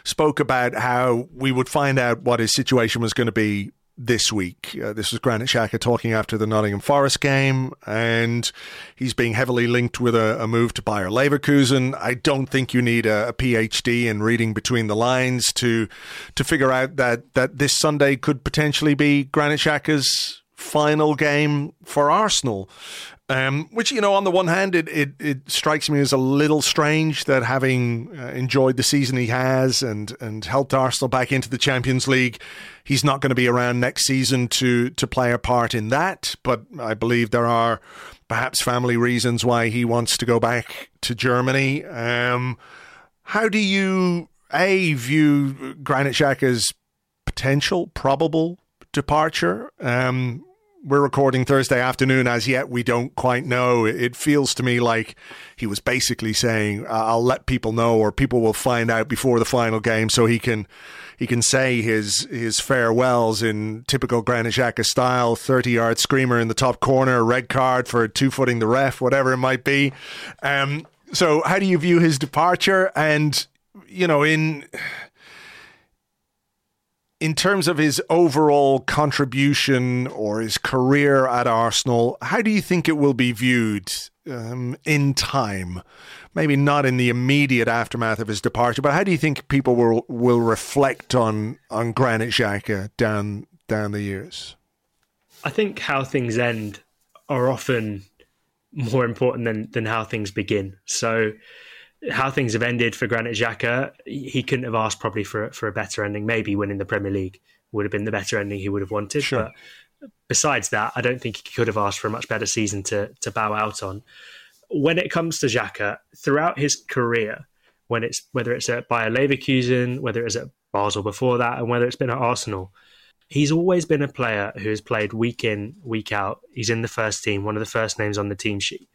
spoke about how we would find out what his situation was going to be this week. Uh, this was Granit Xhaka talking after the Nottingham Forest game, and he's being heavily linked with a, a move to Bayer Leverkusen. I don't think you need a, a, PhD in reading between the lines to to figure out that that this Sunday could potentially be Granit Xhaka's final game for Arsenal. Um, which you know, on the one hand, it, it, it strikes me as a little strange that having uh, enjoyed the season he has and and helped Arsenal back into the Champions League, he's not going to be around next season to to play a part in that. But I believe there are perhaps family reasons why he wants to go back to Germany. Um, how do you a view Granit Xhaka's potential, probable departure? Um, we're recording Thursday afternoon. As yet, we don't quite know. It feels to me like he was basically saying, "I'll let people know, or people will find out before the final game, so he can he can say his his farewells in typical Granit Xhaka style: thirty yard screamer in the top corner, red card for two footing the ref, whatever it might be." Um, so, how do you view his departure? And you know, in in terms of his overall contribution or his career at Arsenal, how do you think it will be viewed um, in time? Maybe not in the immediate aftermath of his departure, but how do you think people will will reflect on on Granit Xhaka down down the years? I think how things end are often more important than than how things begin. So how things have ended for Granit Xhaka, he couldn't have asked probably for for a better ending. Maybe winning the Premier League would have been the better ending he would have wanted. Sure. But besides that, I don't think he could have asked for a much better season to to bow out on. When it comes to Xhaka, throughout his career, when it's whether it's at Bayer Leverkusen, whether it's at Basel before that, and whether it's been at Arsenal, he's always been a player who has played week in, week out. He's in the first team, one of the first names on the team sheet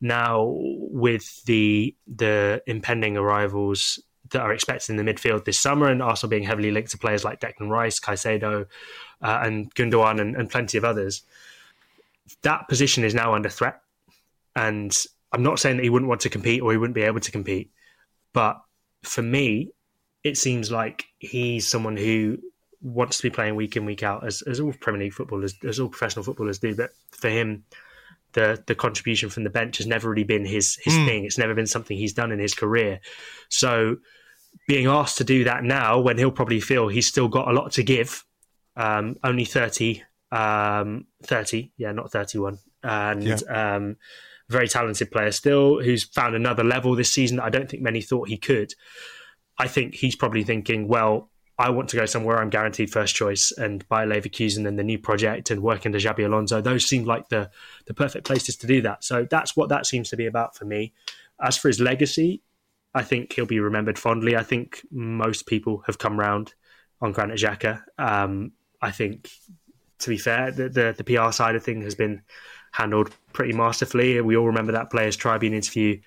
now with the the impending arrivals that are expected in the midfield this summer, and Arsenal being heavily linked to players like Declan Rice, Caicedo, uh, and Gundogan, and, and plenty of others. That position is now under threat, and I'm not saying that he wouldn't want to compete or he wouldn't be able to compete, but for me, it seems like he's someone who wants to be playing week in week out, as, as all Premier League footballers, as all professional footballers do. But for him, the the contribution from the bench has never really been his his mm. thing. It's never been something he's done in his career. So being asked to do that now, when he'll probably feel he's still got a lot to give, um, only 30, um, 30, yeah, not 31, and yeah. um, very talented player still, who's found another level this season that I don't think many thought he could. I think he's probably thinking, well, I want to go somewhere I'm guaranteed first choice, and Bayer Leverkusen and the new project and working to Xabi Alonso, those seem like the the perfect places to do that. So that's what that seems to be about for me. As for his legacy, I think he'll be remembered fondly. I think most people have come round on Granit Xhaka. Um, I think, to be fair, the, the, the PR side of things has been handled pretty masterfully. We all remember that Players Tribune interview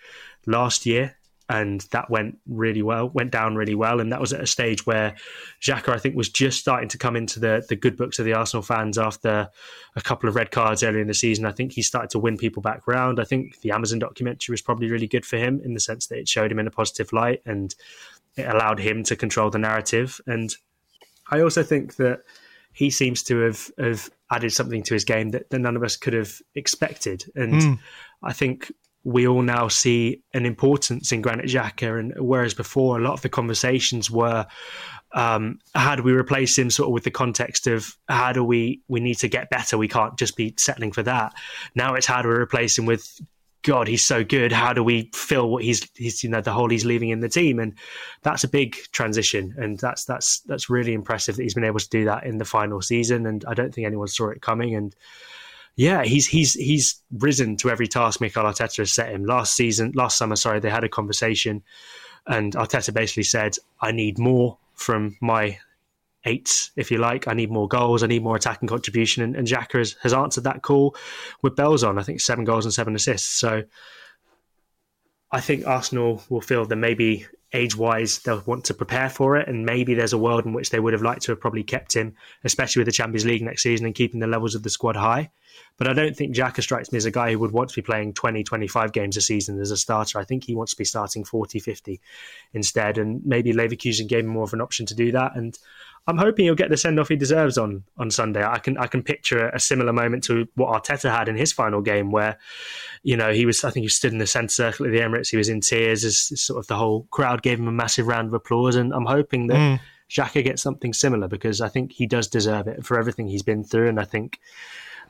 last year and that went really well, went down really well. And that was at a stage where Xhaka, I think, was just starting to come into the, the good books of the Arsenal fans after a couple of red cards earlier in the season. I think he started to win people back round. I think the Amazon documentary was probably really good for him in the sense that it showed him in a positive light and it allowed him to control the narrative. And I also think that he seems to have, have added something to his game that, that none of us could have expected. And mm. I think we all now see an importance in Granit Xhaka, and whereas before a lot of the conversations were, um, how do we replace him? Sort of with the context of how do we we need to get better? We can't just be settling for that. Now it's how do we replace him with God, he's so good. How do we fill what he's, he's, you know, the hole he's leaving in the team? And that's a big transition, and that's that's that's really impressive that he's been able to do that in the final season. And I don't think anyone saw it coming. And yeah, he's he's he's risen to every task Mikel Arteta has set him. Last season, last summer, sorry, they had a conversation, and Arteta basically said, "I need more from my eights, if you like. I need more goals. I need more attacking contribution." And, and Xhaka has, has answered that call with bells on. I think seven goals and seven assists. So I think Arsenal will feel that maybe age wise they'll want to prepare for it and maybe there's a world in which they would have liked to have probably kept him especially with the Champions League next season and keeping the levels of the squad high. But I don't think Xhaka strikes me as a guy who would want to be playing 20 25 games a season as a starter. I think he wants to be starting 40 50 instead and maybe Leverkusen gave him more of an option to do that. And I'm hoping he'll get the send off he deserves on on Sunday. I can I can picture a similar moment to what Arteta had in his final game, where you know he was I think he stood in the centre circle of the Emirates. He was in tears as sort of the whole crowd gave him a massive round of applause, and I'm hoping that. Mm. Xhaka gets something similar because I think he does deserve it for everything he's been through, and I think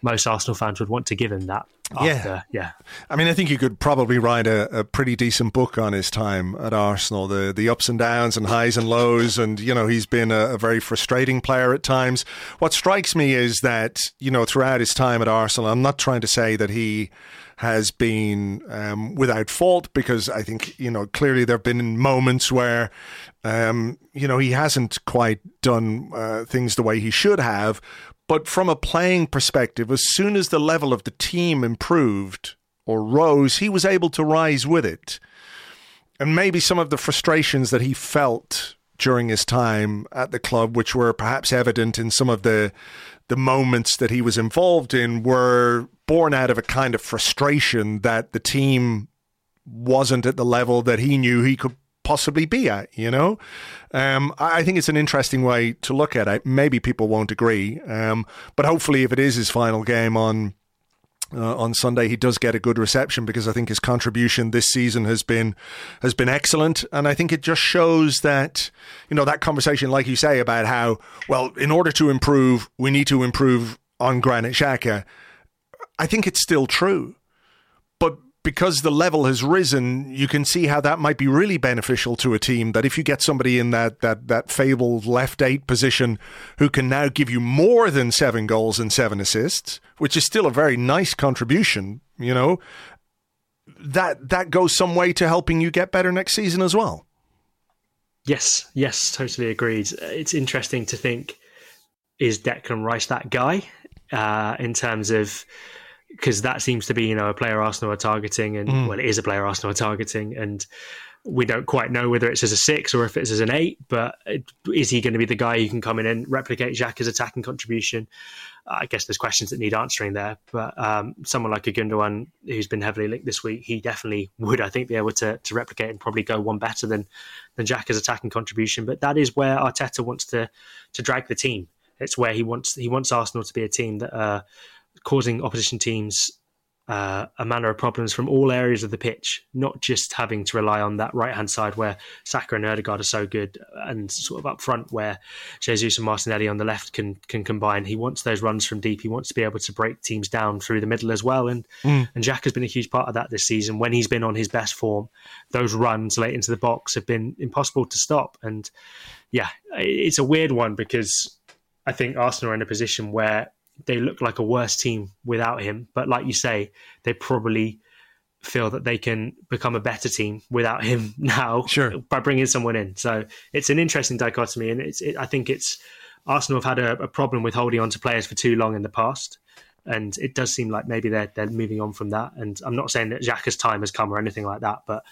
most Arsenal fans would want to give him that. After, yeah, yeah. I mean, I think you could probably write a, a, pretty decent book on his time at Arsenal, the the ups and downs and highs and lows, and you know he's been a, a very frustrating player at times. What strikes me is that you know throughout his time at Arsenal, I'm not trying to say that he has been um, without fault because I think you know clearly there have been moments where um, you know he hasn't quite done uh, things the way he should have. But from a playing perspective, as soon as the level of the team improved or rose, he was able to rise with it. And maybe some of the frustrations that he felt during his time at the club, which were perhaps evident in some of the the moments that he was involved in, were born out of a kind of frustration that the team wasn't at the level that he knew he could possibly be at, you know? Um, I think it's an interesting way to look at it. Maybe people won't agree, um, but hopefully, if it is his final game on uh, on Sunday, he does get a good reception because I think his contribution this season has been has been excellent, and I think it just shows that you know that conversation, like you say, about how well in order to improve, we need to improve on Granit Xhaka. I think it's still true because the level has risen, you can see how that might be really beneficial to a team. That if you get somebody in that that that fabled left eight position who can now give you more than seven goals and seven assists, which is still a very nice contribution, you know, that that goes some way to helping you get better next season as well. Yes, yes, totally agreed. It's interesting to think: is Declan Rice that guy uh, in terms of? Because that seems to be you know a player Arsenal are targeting, and mm. well, it is a player Arsenal are targeting, and we don't quite know whether it's as a six or if it's as an eight, but is he going to be the guy who can come in and replicate Xhaka's attacking contribution? I guess there's questions that need answering there. But um, someone like a Gundogan, who's been heavily linked this week, he definitely would, I think, be able to, to replicate and probably go one better than than Xhaka's attacking contribution. But that is where Arteta wants to to drag the team. It's where he wants he wants Arsenal to be a team that are causing opposition teams uh, a manner of problems from all areas of the pitch, not just having to rely on that right hand side where Saka and Odegaard are so good, and sort of up front where Jesus and Martinelli on the left can can combine. He wants those runs from deep. He wants to be able to break teams down through the middle as well. And mm. and Xhaka has been a huge part of that this season. When he's been on his best form, those runs late into the box have been impossible to stop. And yeah, it's a weird one because I think Arsenal are in a position where they look like a worse team without him. But like you say, they probably feel that they can become a better team without him now sure. by bringing someone in. So it's an interesting dichotomy, and it's it, I think it's Arsenal have had a, a, problem with holding on to players for too long in the past. And it does seem like maybe they're they're moving on from that. And I'm not saying that Xhaka's time has come or anything like that, but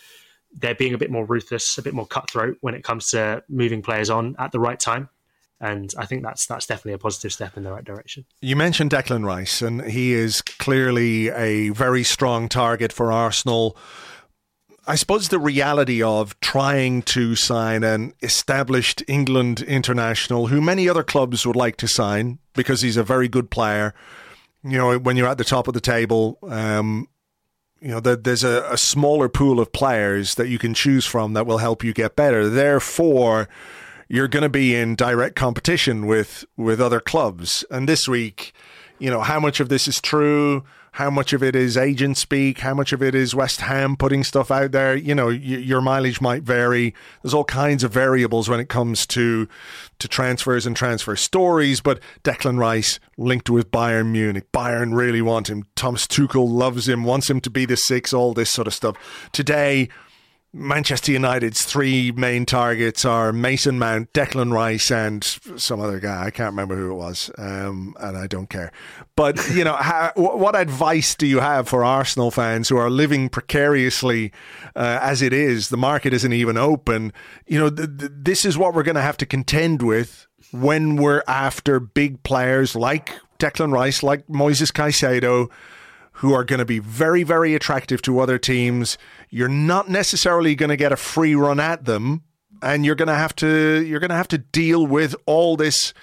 they're being a bit more ruthless, a bit more cutthroat when it comes to moving players on at the right time and I think that's that's definitely a positive step in the right direction. You mentioned Declan Rice, and he is clearly a very strong target for Arsenal. I suppose the reality of trying to sign an established England international, who many other clubs would like to sign because he's a very good player. You know, when you're at the top of the table, um, you know, there's a, a smaller pool of players that you can choose from that will help you get better. Therefore, you're going to be in direct competition with with other clubs. And this week, you know, how much of this is true? How much of it is agent speak? How much of it is West Ham putting stuff out there? You know, y- your mileage might vary. There's all kinds of variables when it comes to to transfers and transfer stories. But Declan Rice linked with Bayern Munich. Bayern really want him. Thomas Tuchel loves him, wants him to be the six. All this sort of stuff. Today Manchester United's three main targets are Mason Mount, Declan Rice, and some other guy. I can't remember who it was, um, and I don't care. But you know, how, what advice do you have for Arsenal fans who are living precariously uh, as it is? The market isn't even open. You know, th- th- this is what we're going to have to contend with when we're after big players like Declan Rice, like Moises Caicedo who are going to be very, very attractive to other teams. You're not necessarily going to get a free run at them, and you're going to have to you're going to have to deal with all this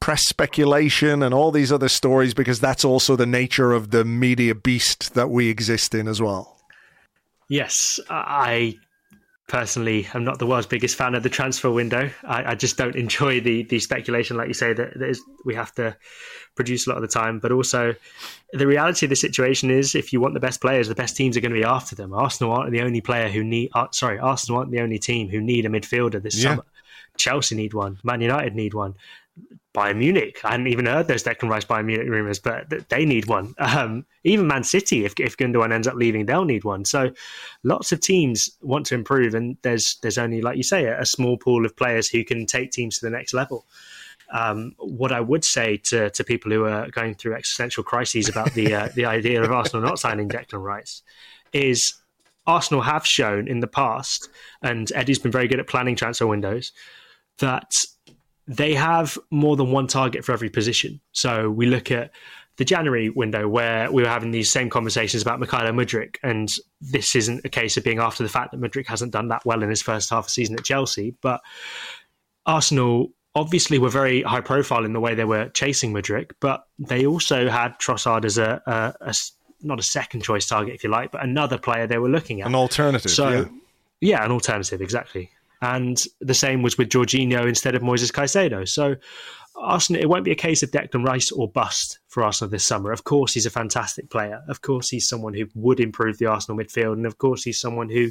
press speculation and all these other stories because that's also the nature of the media beast that we exist in as well. Yes, I personally am not the world's biggest fan of the transfer window. I, I just don't enjoy the the speculation, like you say, that, that is, we have to produce a lot of the time. But also, the reality of the situation is, if you want the best players, the best teams are going to be after them. Arsenal aren't the only player who need. Uh, sorry, Arsenal aren't the only team who need a midfielder this yeah. summer. Chelsea need one. Man United need one. Bayern Munich. I hadn't even heard those Declan Rice Bayern Munich rumours, but they need one. Um, even Man City, if if Gundogan ends up leaving, they'll need one. So lots of teams want to improve, and there's there's only, like you say, a, a small pool of players who can take teams to the next level. Um, what I would say to, to people who are going through existential crises about the uh, the idea of Arsenal not signing Declan Rice is Arsenal have shown in the past, and Edu's been very good at planning transfer windows, that they have more than one target for every position. So we look at the January window where we were having these same conversations about Mykhailo Mudryk, and this isn't a case of being after the fact that Mudryk hasn't done that well in his first half of season at Chelsea, but Arsenal obviously were very high profile in the way they were chasing Mudryk, but they also had Trossard as a, a, a, not a second choice target, if you like, but another player they were looking at. An alternative. So, yeah, yeah an alternative, exactly. And the same was with Jorginho instead of Moises Caicedo. So Arsenal, it won't be a case of Declan Rice or bust for Arsenal this summer. Of course, he's a fantastic player. Of course, he's someone who would improve the Arsenal midfield. And of course, he's someone who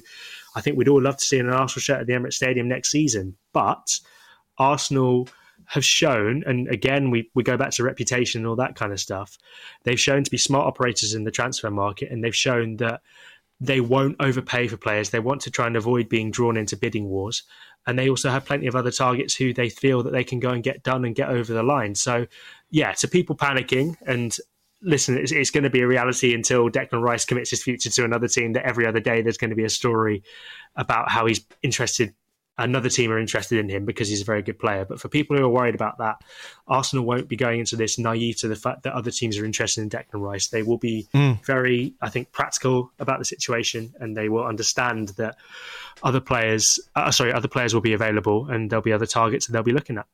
I think we'd all love to see in an Arsenal shirt at the Emirates Stadium next season. But Arsenal have shown, and again, we, we go back to reputation and all that kind of stuff, they've shown to be smart operators in the transfer market, and they've shown that they won't overpay for players. They want to try and avoid being drawn into bidding wars. And they also have plenty of other targets who they feel that they can go and get done and get over the line. So, yeah, to people panicking, and listen, it's, it's going to be a reality until Declan Rice commits his future to another team. That every other day there's going to be a story about how he's interested another team are interested in him because he's a very good player. But for people who are worried about that, Arsenal won't be going into this naive to the fact that other teams are interested in Declan Rice. They will be mm. very, I think, practical about the situation, and they will understand that other players, uh, sorry, other players will be available, and there'll be other targets that they'll be looking at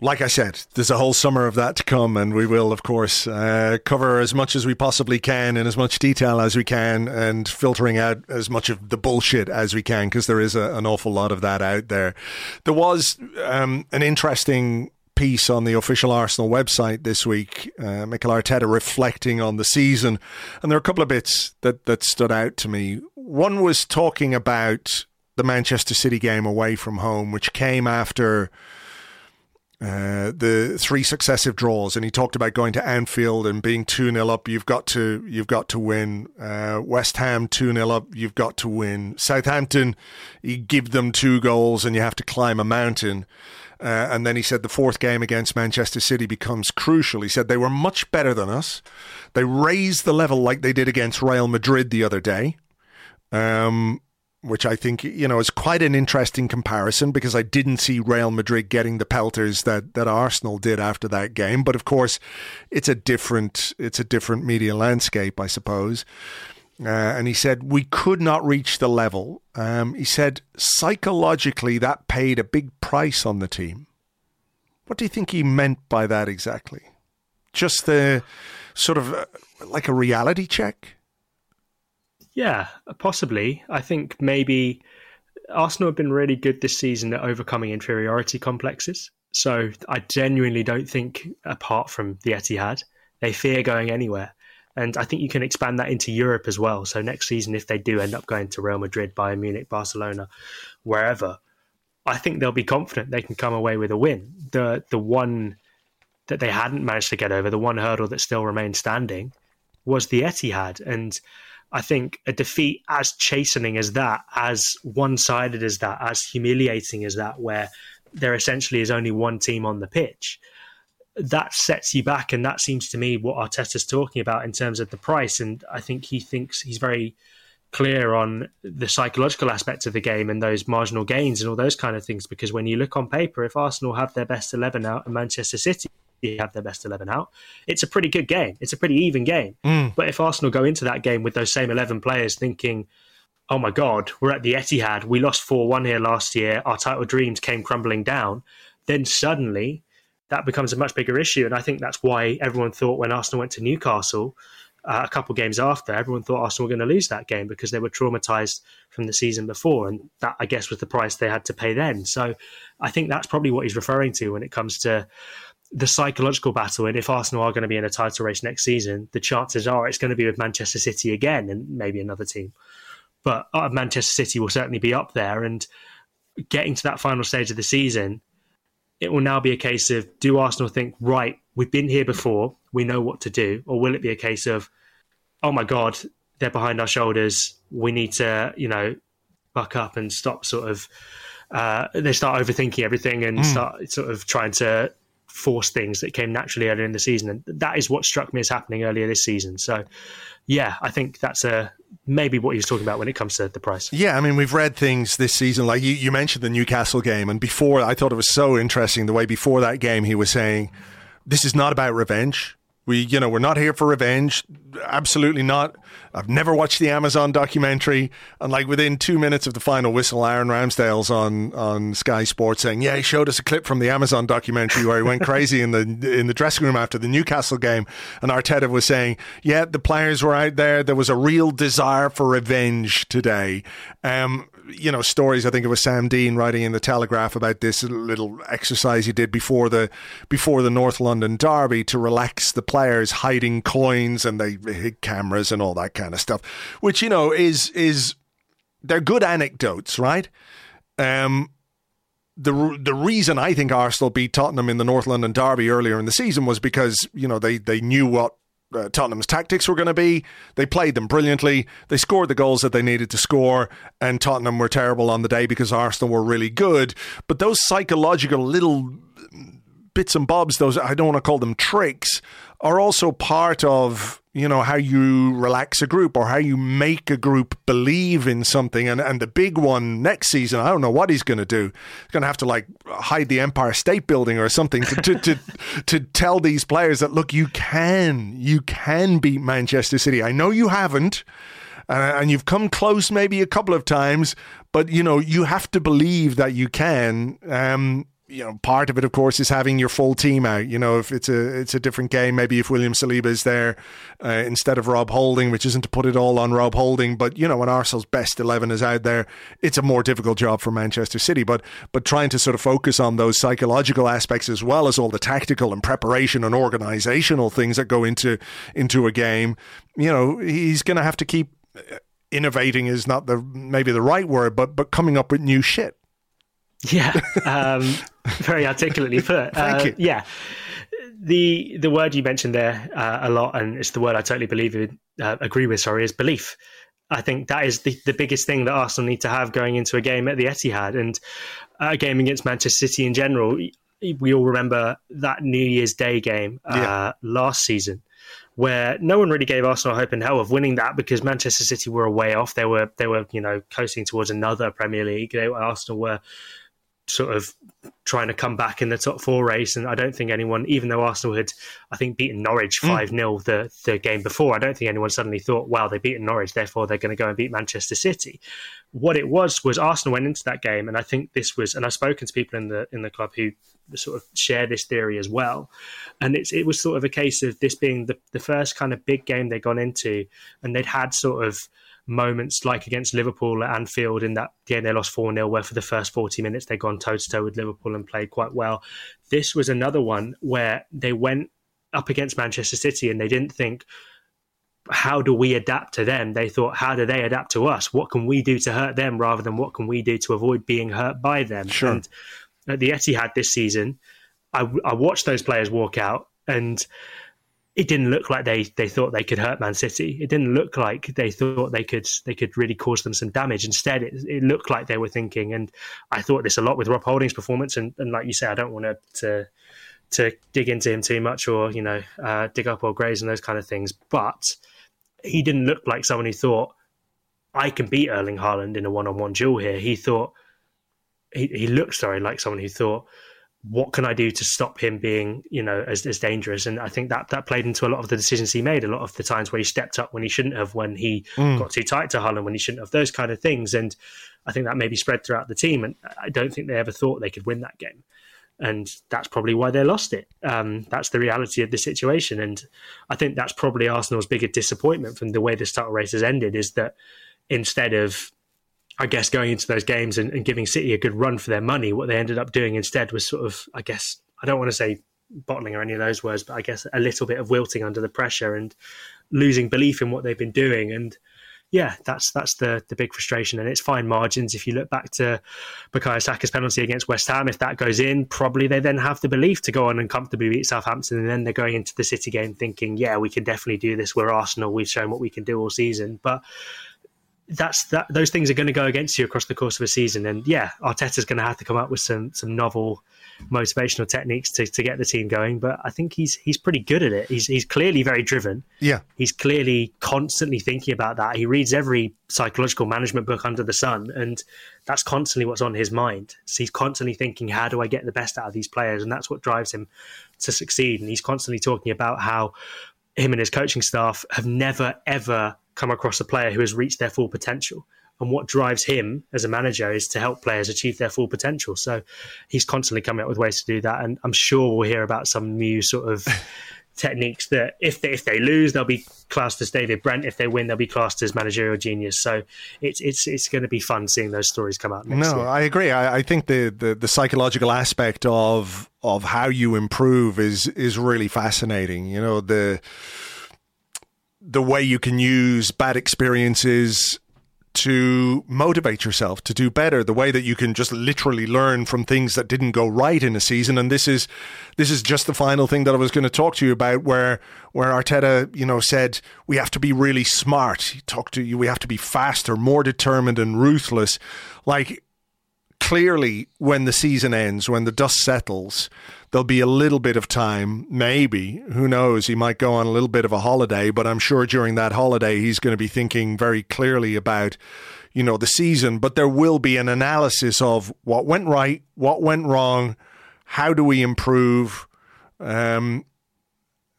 like I said, there's a whole summer of that to come, and we will, of course, uh, cover as much as we possibly can in as much detail as we can, and filtering out as much of the bullshit as we can, because there is a, an awful lot of that out there. There was um, an interesting piece on the official Arsenal website this week, uh, Mikel Arteta reflecting on the season, and there are a couple of bits that, that stood out to me. One was talking about the Manchester City game away from home, which came after uh, the three successive draws, and he talked about going to Anfield and being two 0 up. You've got to you've got to win. Uh, West Ham two 0 up. You've got to win. Southampton, you give them two goals, and you have to climb a mountain. Uh, and then he said the fourth game against Manchester City becomes crucial. He said they were much better than us. They raised the level like they did against Real Madrid the other day. Um, which I think you know is quite an interesting comparison because I didn't see Real Madrid getting the pelters that that Arsenal did after that game. But of course, it's a different it's a different media landscape, I suppose. Uh, and he said we could not reach the level. Um, he said psychologically that paid a big price on the team. What do you think he meant by that exactly? Just the sort of uh, like a reality check. Yeah, possibly. I think maybe Arsenal have been really good this season at overcoming inferiority complexes. So I genuinely don't think, apart from the Etihad, they fear going anywhere. And I think you can expand that into Europe as well. So next season, if they do end up going to Real Madrid, Bayern Munich, Barcelona, wherever, I think they'll be confident they can come away with a win. The the one that they hadn't managed to get over, the one hurdle that still remained standing, was the Etihad. And I think a defeat as chastening as that, as one sided as that, as humiliating as that, where there essentially is only one team on the pitch, that sets you back. And that seems to me what Arteta's talking about in terms of the price. And I think he thinks he's very clear on the psychological aspect of the game and those marginal gains and all those kind of things. Because when you look on paper, if Arsenal have their best 11 out and Manchester City have their best 11 out. It's a pretty good game. It's a pretty even game. Mm. But if Arsenal go into that game with those same 11 players thinking, oh my God, we're at the Etihad, we lost 4 1 here last year, our title dreams came crumbling down, then suddenly that becomes a much bigger issue. And I think that's why everyone thought when Arsenal went to Newcastle, uh, a couple games after, everyone thought Arsenal were going to lose that game because they were traumatized from the season before. And that, I guess, was the price they had to pay then. So I think that's probably what he's referring to when it comes to the psychological battle, and if Arsenal are going to be in a title race next season, the chances are it's going to be with Manchester City again and maybe another team. But uh, Manchester City will certainly be up there, and getting to that final stage of the season, it will now be a case of do Arsenal think, right, we've been here before, we know what to do, or will it be a case of, oh my God, they're behind our shoulders, we need to, you know, buck up and stop sort of. Uh, they start overthinking everything and mm. start sort of trying to force things that came naturally earlier in the season. And that is what struck me as happening earlier this season. So, yeah, I think that's a maybe what he was talking about when it comes to the price. Yeah, I mean, we've read things this season, like you, you mentioned the Newcastle game, and before I thought it was so interesting the way before that game he was saying, "This is not about revenge." We, you know, we're not here for revenge. Absolutely not. I've never watched the Amazon documentary. And like within two minutes of the final whistle, Aaron Ramsdale's on, on Sky Sports saying, "Yeah, he showed us a clip from the Amazon documentary where he went crazy in the in the dressing room after the Newcastle game." And Arteta was saying, "Yeah, the players were out there. There was a real desire for revenge today." Um, you know, stories. I think it was Sam Dean writing in the Telegraph about this little exercise he did before the before the North London derby to relax the players, hiding coins and they hid cameras and all that kind of stuff. Which you know is is they're good anecdotes, right? Um, the the reason I think Arsenal beat Tottenham in the North London derby earlier in the season was because you know they they knew what uh, Tottenham's tactics were going to be. They played them brilliantly. They scored the goals that they needed to score, and Tottenham were terrible on the day because Arsenal were really good. But those psychological little bits and bobs, those I don't want to call them tricks, are also part of you know how you relax a group or how you make a group believe in something. And and the big one next season, I don't know what he's going to do. He's going to have to like hide the Empire State Building or something to to, to to tell these players that look, you can you can beat Manchester City. I know you haven't. Uh, and you've come close maybe a couple of times, but you know you have to believe that you can. Um, you know, part of it, of course, is having your full team out. You know, if it's a it's a different game, maybe if William Saliba is there uh, instead of Rob Holding, which isn't to put it all on Rob Holding, but you know, when Arsenal's best eleven is out there, it's a more difficult job for Manchester City. But but trying to sort of focus on those psychological aspects as well as all the tactical and preparation and organisational things that go into into a game, you know, he's going to have to keep uh, innovating. Is not the maybe the right word, but but coming up with new shit. Yeah, um, very articulately put. Thank uh, you. Yeah, the the word you mentioned there uh, a lot, and it's the word I totally believe in, uh, agree with. Sorry, is belief. I think that is the, the biggest thing that Arsenal need to have going into a game at the Etihad and a game against Manchester City in general. We all remember that New Year's Day game uh, Yeah. last season, where no one really gave Arsenal hope in hell of winning that because Manchester City were a way off. They were they were you know coasting towards another Premier League. They, Arsenal were sort of trying to come back in the top four race. And I don't think anyone, even though Arsenal had, I think, beaten Norwich hmm. 5 0 the, the game before, I don't think anyone suddenly thought, wow, they beaten Norwich, therefore they're going to go and beat Manchester City. What it was, was Arsenal went into that game, and I think this was, and I've spoken to people in the in the club who sort of share this theory as well. And it's it was sort of a case of this being the, the first kind of big game they'd gone into, and they'd had sort of moments like against Liverpool at Anfield in that game they lost 4 0, where for the first 40 minutes they'd gone toe to toe with Liverpool and played quite well. This was another one where they went up against Manchester City and they didn't think, how do we adapt to them? They thought, how do they adapt to us? What can we do to hurt them rather than what can we do to avoid being hurt by them? Sure. And at the Etihad this season, I, I watched those players walk out and it didn't look like they they thought they could hurt Man City. It didn't look like they thought they could they could really cause them some damage. Instead, it, it looked like they were thinking, and I thought this a lot with Rob Holding's performance. And, and like you say, I don't want to, to dig into him too much or you know uh, dig up or graze and those kind of things, but he didn't look like someone who thought I can beat Erling Haaland in a one-on-one duel here. He thought he, he looked sorry like someone who thought what can I do to stop him being, you know, as, as dangerous? And I think that that played into a lot of the decisions he made. A lot of the times where he stepped up when he shouldn't have, when he got too tight to Haaland when he shouldn't have, those kind of things. And I think that maybe spread throughout the team. And I don't think they ever thought they could win that game. And that's probably why they lost it. Um, that's the reality of the situation. And I think that's probably Arsenal's biggest disappointment from the way the start race has ended is that instead of I guess going into those games and, and, giving City a good run for their money, what they ended up doing instead was sort of, I guess, I don't want to say bottling or any of those words, but I guess a little bit of wilting under the pressure and losing belief in what they've been doing. And yeah, that's that's the the big frustration, and it's fine margins. If you look back to Bukayo Saka's penalty against West Ham, if that goes in, probably they then have the belief to go on and comfortably beat Southampton, and then they're going into the City game thinking, yeah, we can definitely do this. We're Arsenal. We've shown what we can do all season, but that's that those things are going to go against you across the course of a season. And yeah Arteta's going to have to come up with some some novel motivational techniques to, to get the team going. But I think he's he's pretty good at it. He's he's clearly very driven. Yeah. he's clearly constantly thinking about that. He reads every psychological management book under the sun and that's constantly what's on his mind. So he's constantly thinking how do I get the best out of these players? And that's what drives him to succeed. And he's constantly talking about how him and his coaching staff have never ever come across a player who has reached their full potential. And what drives him as a manager is to help players achieve their full potential. So he's constantly coming up with ways to do that. And I'm sure we'll hear about some new sort of techniques that if they, if they lose, they'll be classed as David Brent. If they win, they'll be classed as managerial genius. So it's it's it's going to be fun seeing those stories come out next No, year. I agree. I, I think the, the, the psychological aspect of of how you improve is is really fascinating. You know the the way you can use bad experiences to motivate yourself to do better the way that you can just literally learn from things that didn't go right in a season. And this is this is just the final thing that I was going to talk to you about where where Arteta you know said we have to be really smart. He talked to you we have to be faster more determined and ruthless. Like clearly, when the season ends, when the dust settles, there'll be a little bit of time, maybe, who knows, he might go on a little bit of a holiday, but I'm sure during that holiday he's going to be thinking very clearly about, you know, the season. But there will be an analysis of what went right, what went wrong, how do we improve, um,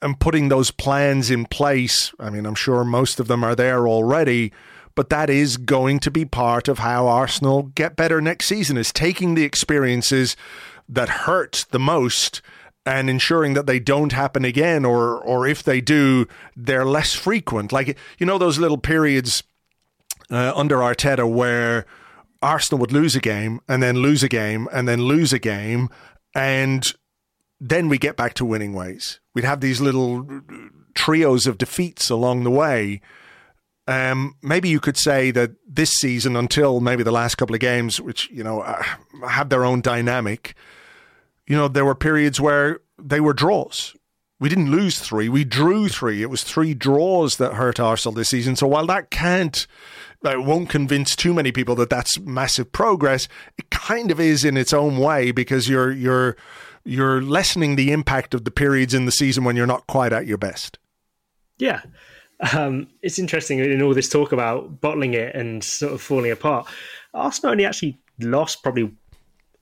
and putting those plans in place. I mean, I'm sure most of them are there already but that is going to be part of how Arsenal get better next season is taking the experiences that hurt the most and ensuring that they don't happen again or or if they do they're less frequent. Like you know those little periods uh, under Arteta where Arsenal would lose a game and then lose a game and then lose a game and then we get back to winning ways. We'd have these little trios of defeats along the way. Um, maybe you could say that this season, until maybe the last couple of games, which you know uh, have their own dynamic, you know, there were periods where they were draws. We didn't lose three; we drew three. It was three draws that hurt Arsenal this season. So while that can't, it won't convince too many people that that's massive progress, it kind of is in its own way because you're you're you're lessening the impact of the periods in the season when you're not quite at your best. Yeah, um, it's interesting in all this talk about bottling it and sort of falling apart. Arsenal only actually lost probably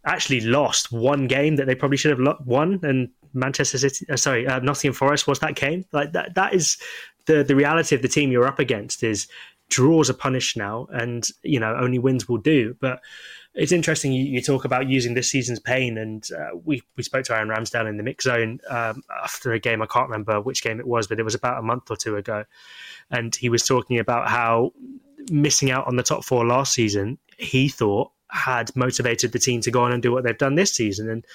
actually lost one game that they probably should have won, and Manchester City, uh, sorry, uh, Nottingham Forest was that game. Like that, that is the the reality of the team you're up against. Is draws are punished now, and you know only wins will do. But it's interesting you, you, talk about using this season's pain, and uh, we we spoke to Aaron Ramsdale in the mix zone um, after a game. I can't remember which game it was, but it was about a month or two ago, and he was talking about how missing out on the top four last season, he thought had motivated the team to go on and do what they've done this season. And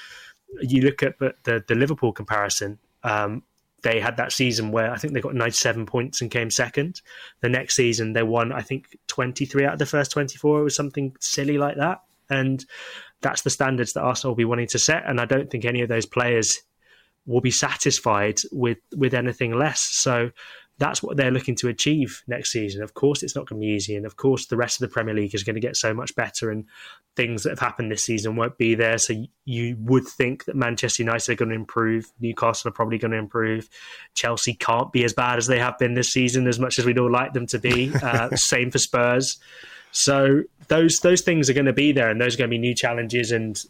you look at the the, Liverpool comparison. Um, they had that season where I think they got 97 points and came second. The next season, they won, I think, 23 out of the first 24. It was something silly like that. And that's the standards that Arsenal will be wanting to set. And I don't think any of those players will be satisfied with, with anything less. So that's what they're looking to achieve next season. Of course, it's not going to be easy, and of course, the rest of the Premier League is going to get so much better, and things that have happened this season won't be there. So you would think that Manchester United are going to improve, Newcastle are probably going to improve, Chelsea can't be as bad as they have been this season, as much as we'd all like them to be. Uh, same for Spurs. So those those things are going to be there, and those are going to be new challenges, and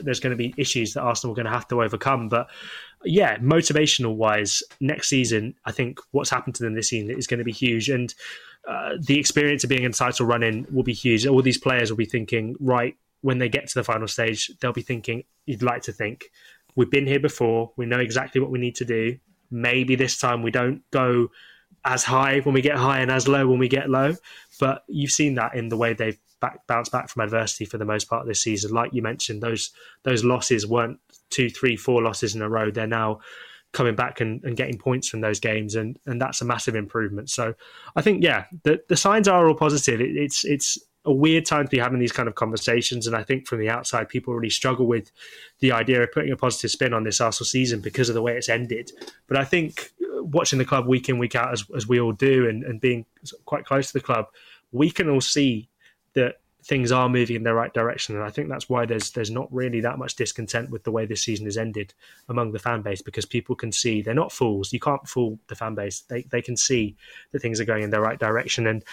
there's going to be issues that Arsenal are going to have to overcome. But yeah, motivational wise, next season, I think what's happened to them this season is going to be huge. And uh, the experience of being in title run in will be huge. All these players will be thinking, right, when they get to the final stage, they'll be thinking, you'd like to think, we've been here before, we know exactly what we need to do. Maybe this time we don't go as high when we get high and as low when we get low. But you've seen that in the way they've back, bounced back from adversity for the most part this season. Like you mentioned, those those losses weren't two, three, four losses in a row. They're now coming back and, and getting points from those games, and and that's a massive improvement. So I think yeah, the the signs are all positive. It, it's it's a weird time to be having these kind of conversations, and I think from the outside, people really struggle with the idea of putting a positive spin on this Arsenal season because of the way it's ended. But I think uh, watching the club week in week out, as, as we all do, and, and being quite close to the club, we can all see that things are moving in the right direction, and I think that's why there's there's not really that much discontent with the way this season has ended among the fan base because people can see they're not fools. You can't fool the fan base. They they can see that things are going in the right direction, and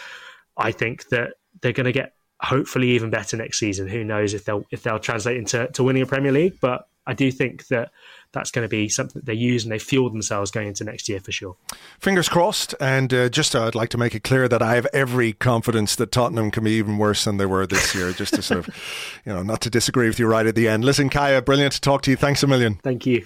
I think that they're going to get hopefully even better next season. Who knows if they'll if they'll translate into to winning a Premier League, but I do think that that's going to be something that they use and they fuel themselves going into next year for sure. Fingers crossed. And uh, just uh, I'd like to make it clear that I have every confidence that Tottenham can be even worse than they were this year. just to sort of, you know, not to disagree with you right at the end. Listen, Kaya, brilliant to talk to you. Thanks a million. Thank you.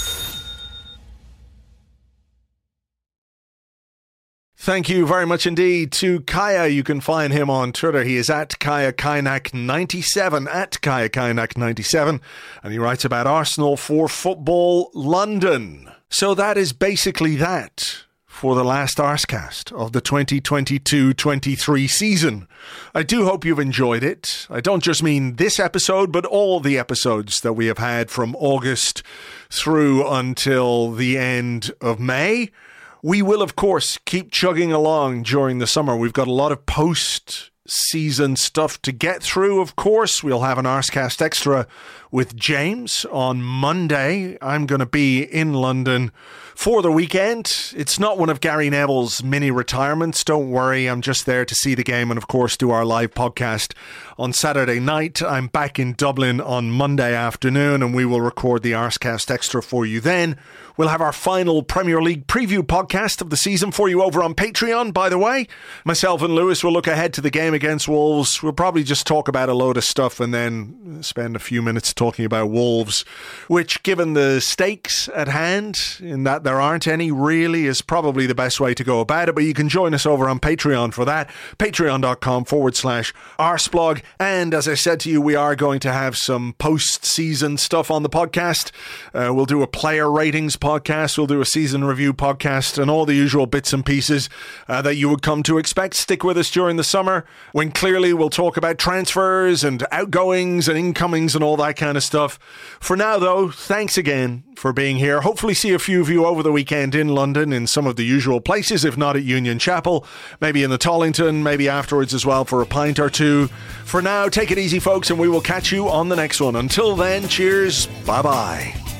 Thank you very much indeed to Kaya. You can find him on Twitter. He is at Kaya Kaynak97, at Kaya Kaynak97, and he writes about Arsenal for Football London. So that is basically that for the last Arsecast of the 2022-23 season. I do hope you've enjoyed it. I don't just mean this episode, but all the episodes that we have had from August through until the end of May. We will, of course, keep chugging along during the summer. We've got a lot of post season stuff to get through, of course. We'll have an Arsecast Extra with James on Monday. I'm going to be in London for the weekend. It's not one of Gary Neville's mini retirements. Don't worry, I'm just there to see the game and, of course, do our live podcast on Saturday night. I'm back in Dublin on Monday afternoon, and we will record the Arsecast Extra for you then. We'll have our final Premier League preview podcast of the season for you over on Patreon, by the way. Myself and Lewis will look ahead to the game against Wolves. We'll probably just talk about a load of stuff and then spend a few minutes talking about Wolves, which, given the stakes at hand, in that there aren't any, really is probably the best way to go about it. But you can join us over on Patreon for that. Patreon.com forward slash arseblog. And as I said to you, we are going to have some post season stuff on the podcast. Uh, we'll do a player ratings podcast. We'll do a season review podcast and all the usual bits and pieces uh, that you would come to expect. Stick with us during the summer when clearly we'll talk about transfers and outgoings and incomings and all that kind of stuff. For now, though, thanks again for being here. Hopefully, see a few of you over the weekend in London in some of the usual places, if not at Union Chapel, maybe in the Tollington, maybe afterwards as well for a pint or two. For now, take it easy, folks, and we will catch you on the next one. Until then, cheers. Bye bye.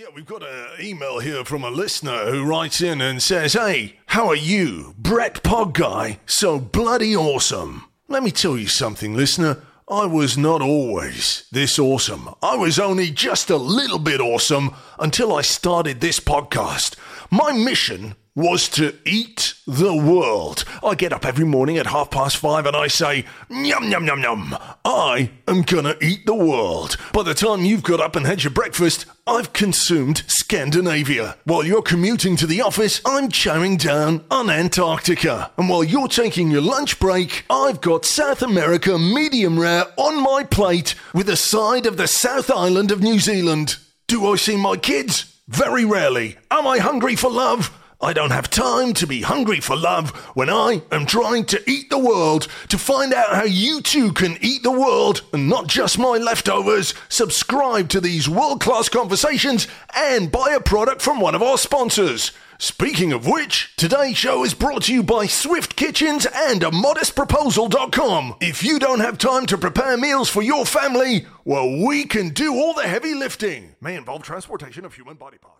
Yeah, we've got an email here from a listener who writes in and says, Hey, how are you? Brett Pod Guy, so bloody awesome. Let me tell you something, listener. I was not always this awesome. I was only just a little bit awesome until I started this podcast. My mission was to eat the world. I get up every morning at half past five and I say, Yum, yum, yum, yum. I am gonna eat the world. By the time you've got up and had your breakfast, I've consumed Scandinavia. While you're commuting to the office, I'm chowing down on Antarctica. And while you're taking your lunch break, I've got South America medium rare on my plate with a side of the South Island of New Zealand. Do I see my kids? Very rarely. Am I hungry for love? I don't have time to be hungry for love when I am trying to eat the world. To find out how you too can eat the world and not just my leftovers, subscribe to these world class conversations and buy a product from one of our sponsors. Speaking of which, today's show is brought to you by Swift Kitchens and a modestproposal.com. If you don't have time to prepare meals for your family, well, we can do all the heavy lifting. May involve transportation of human body parts.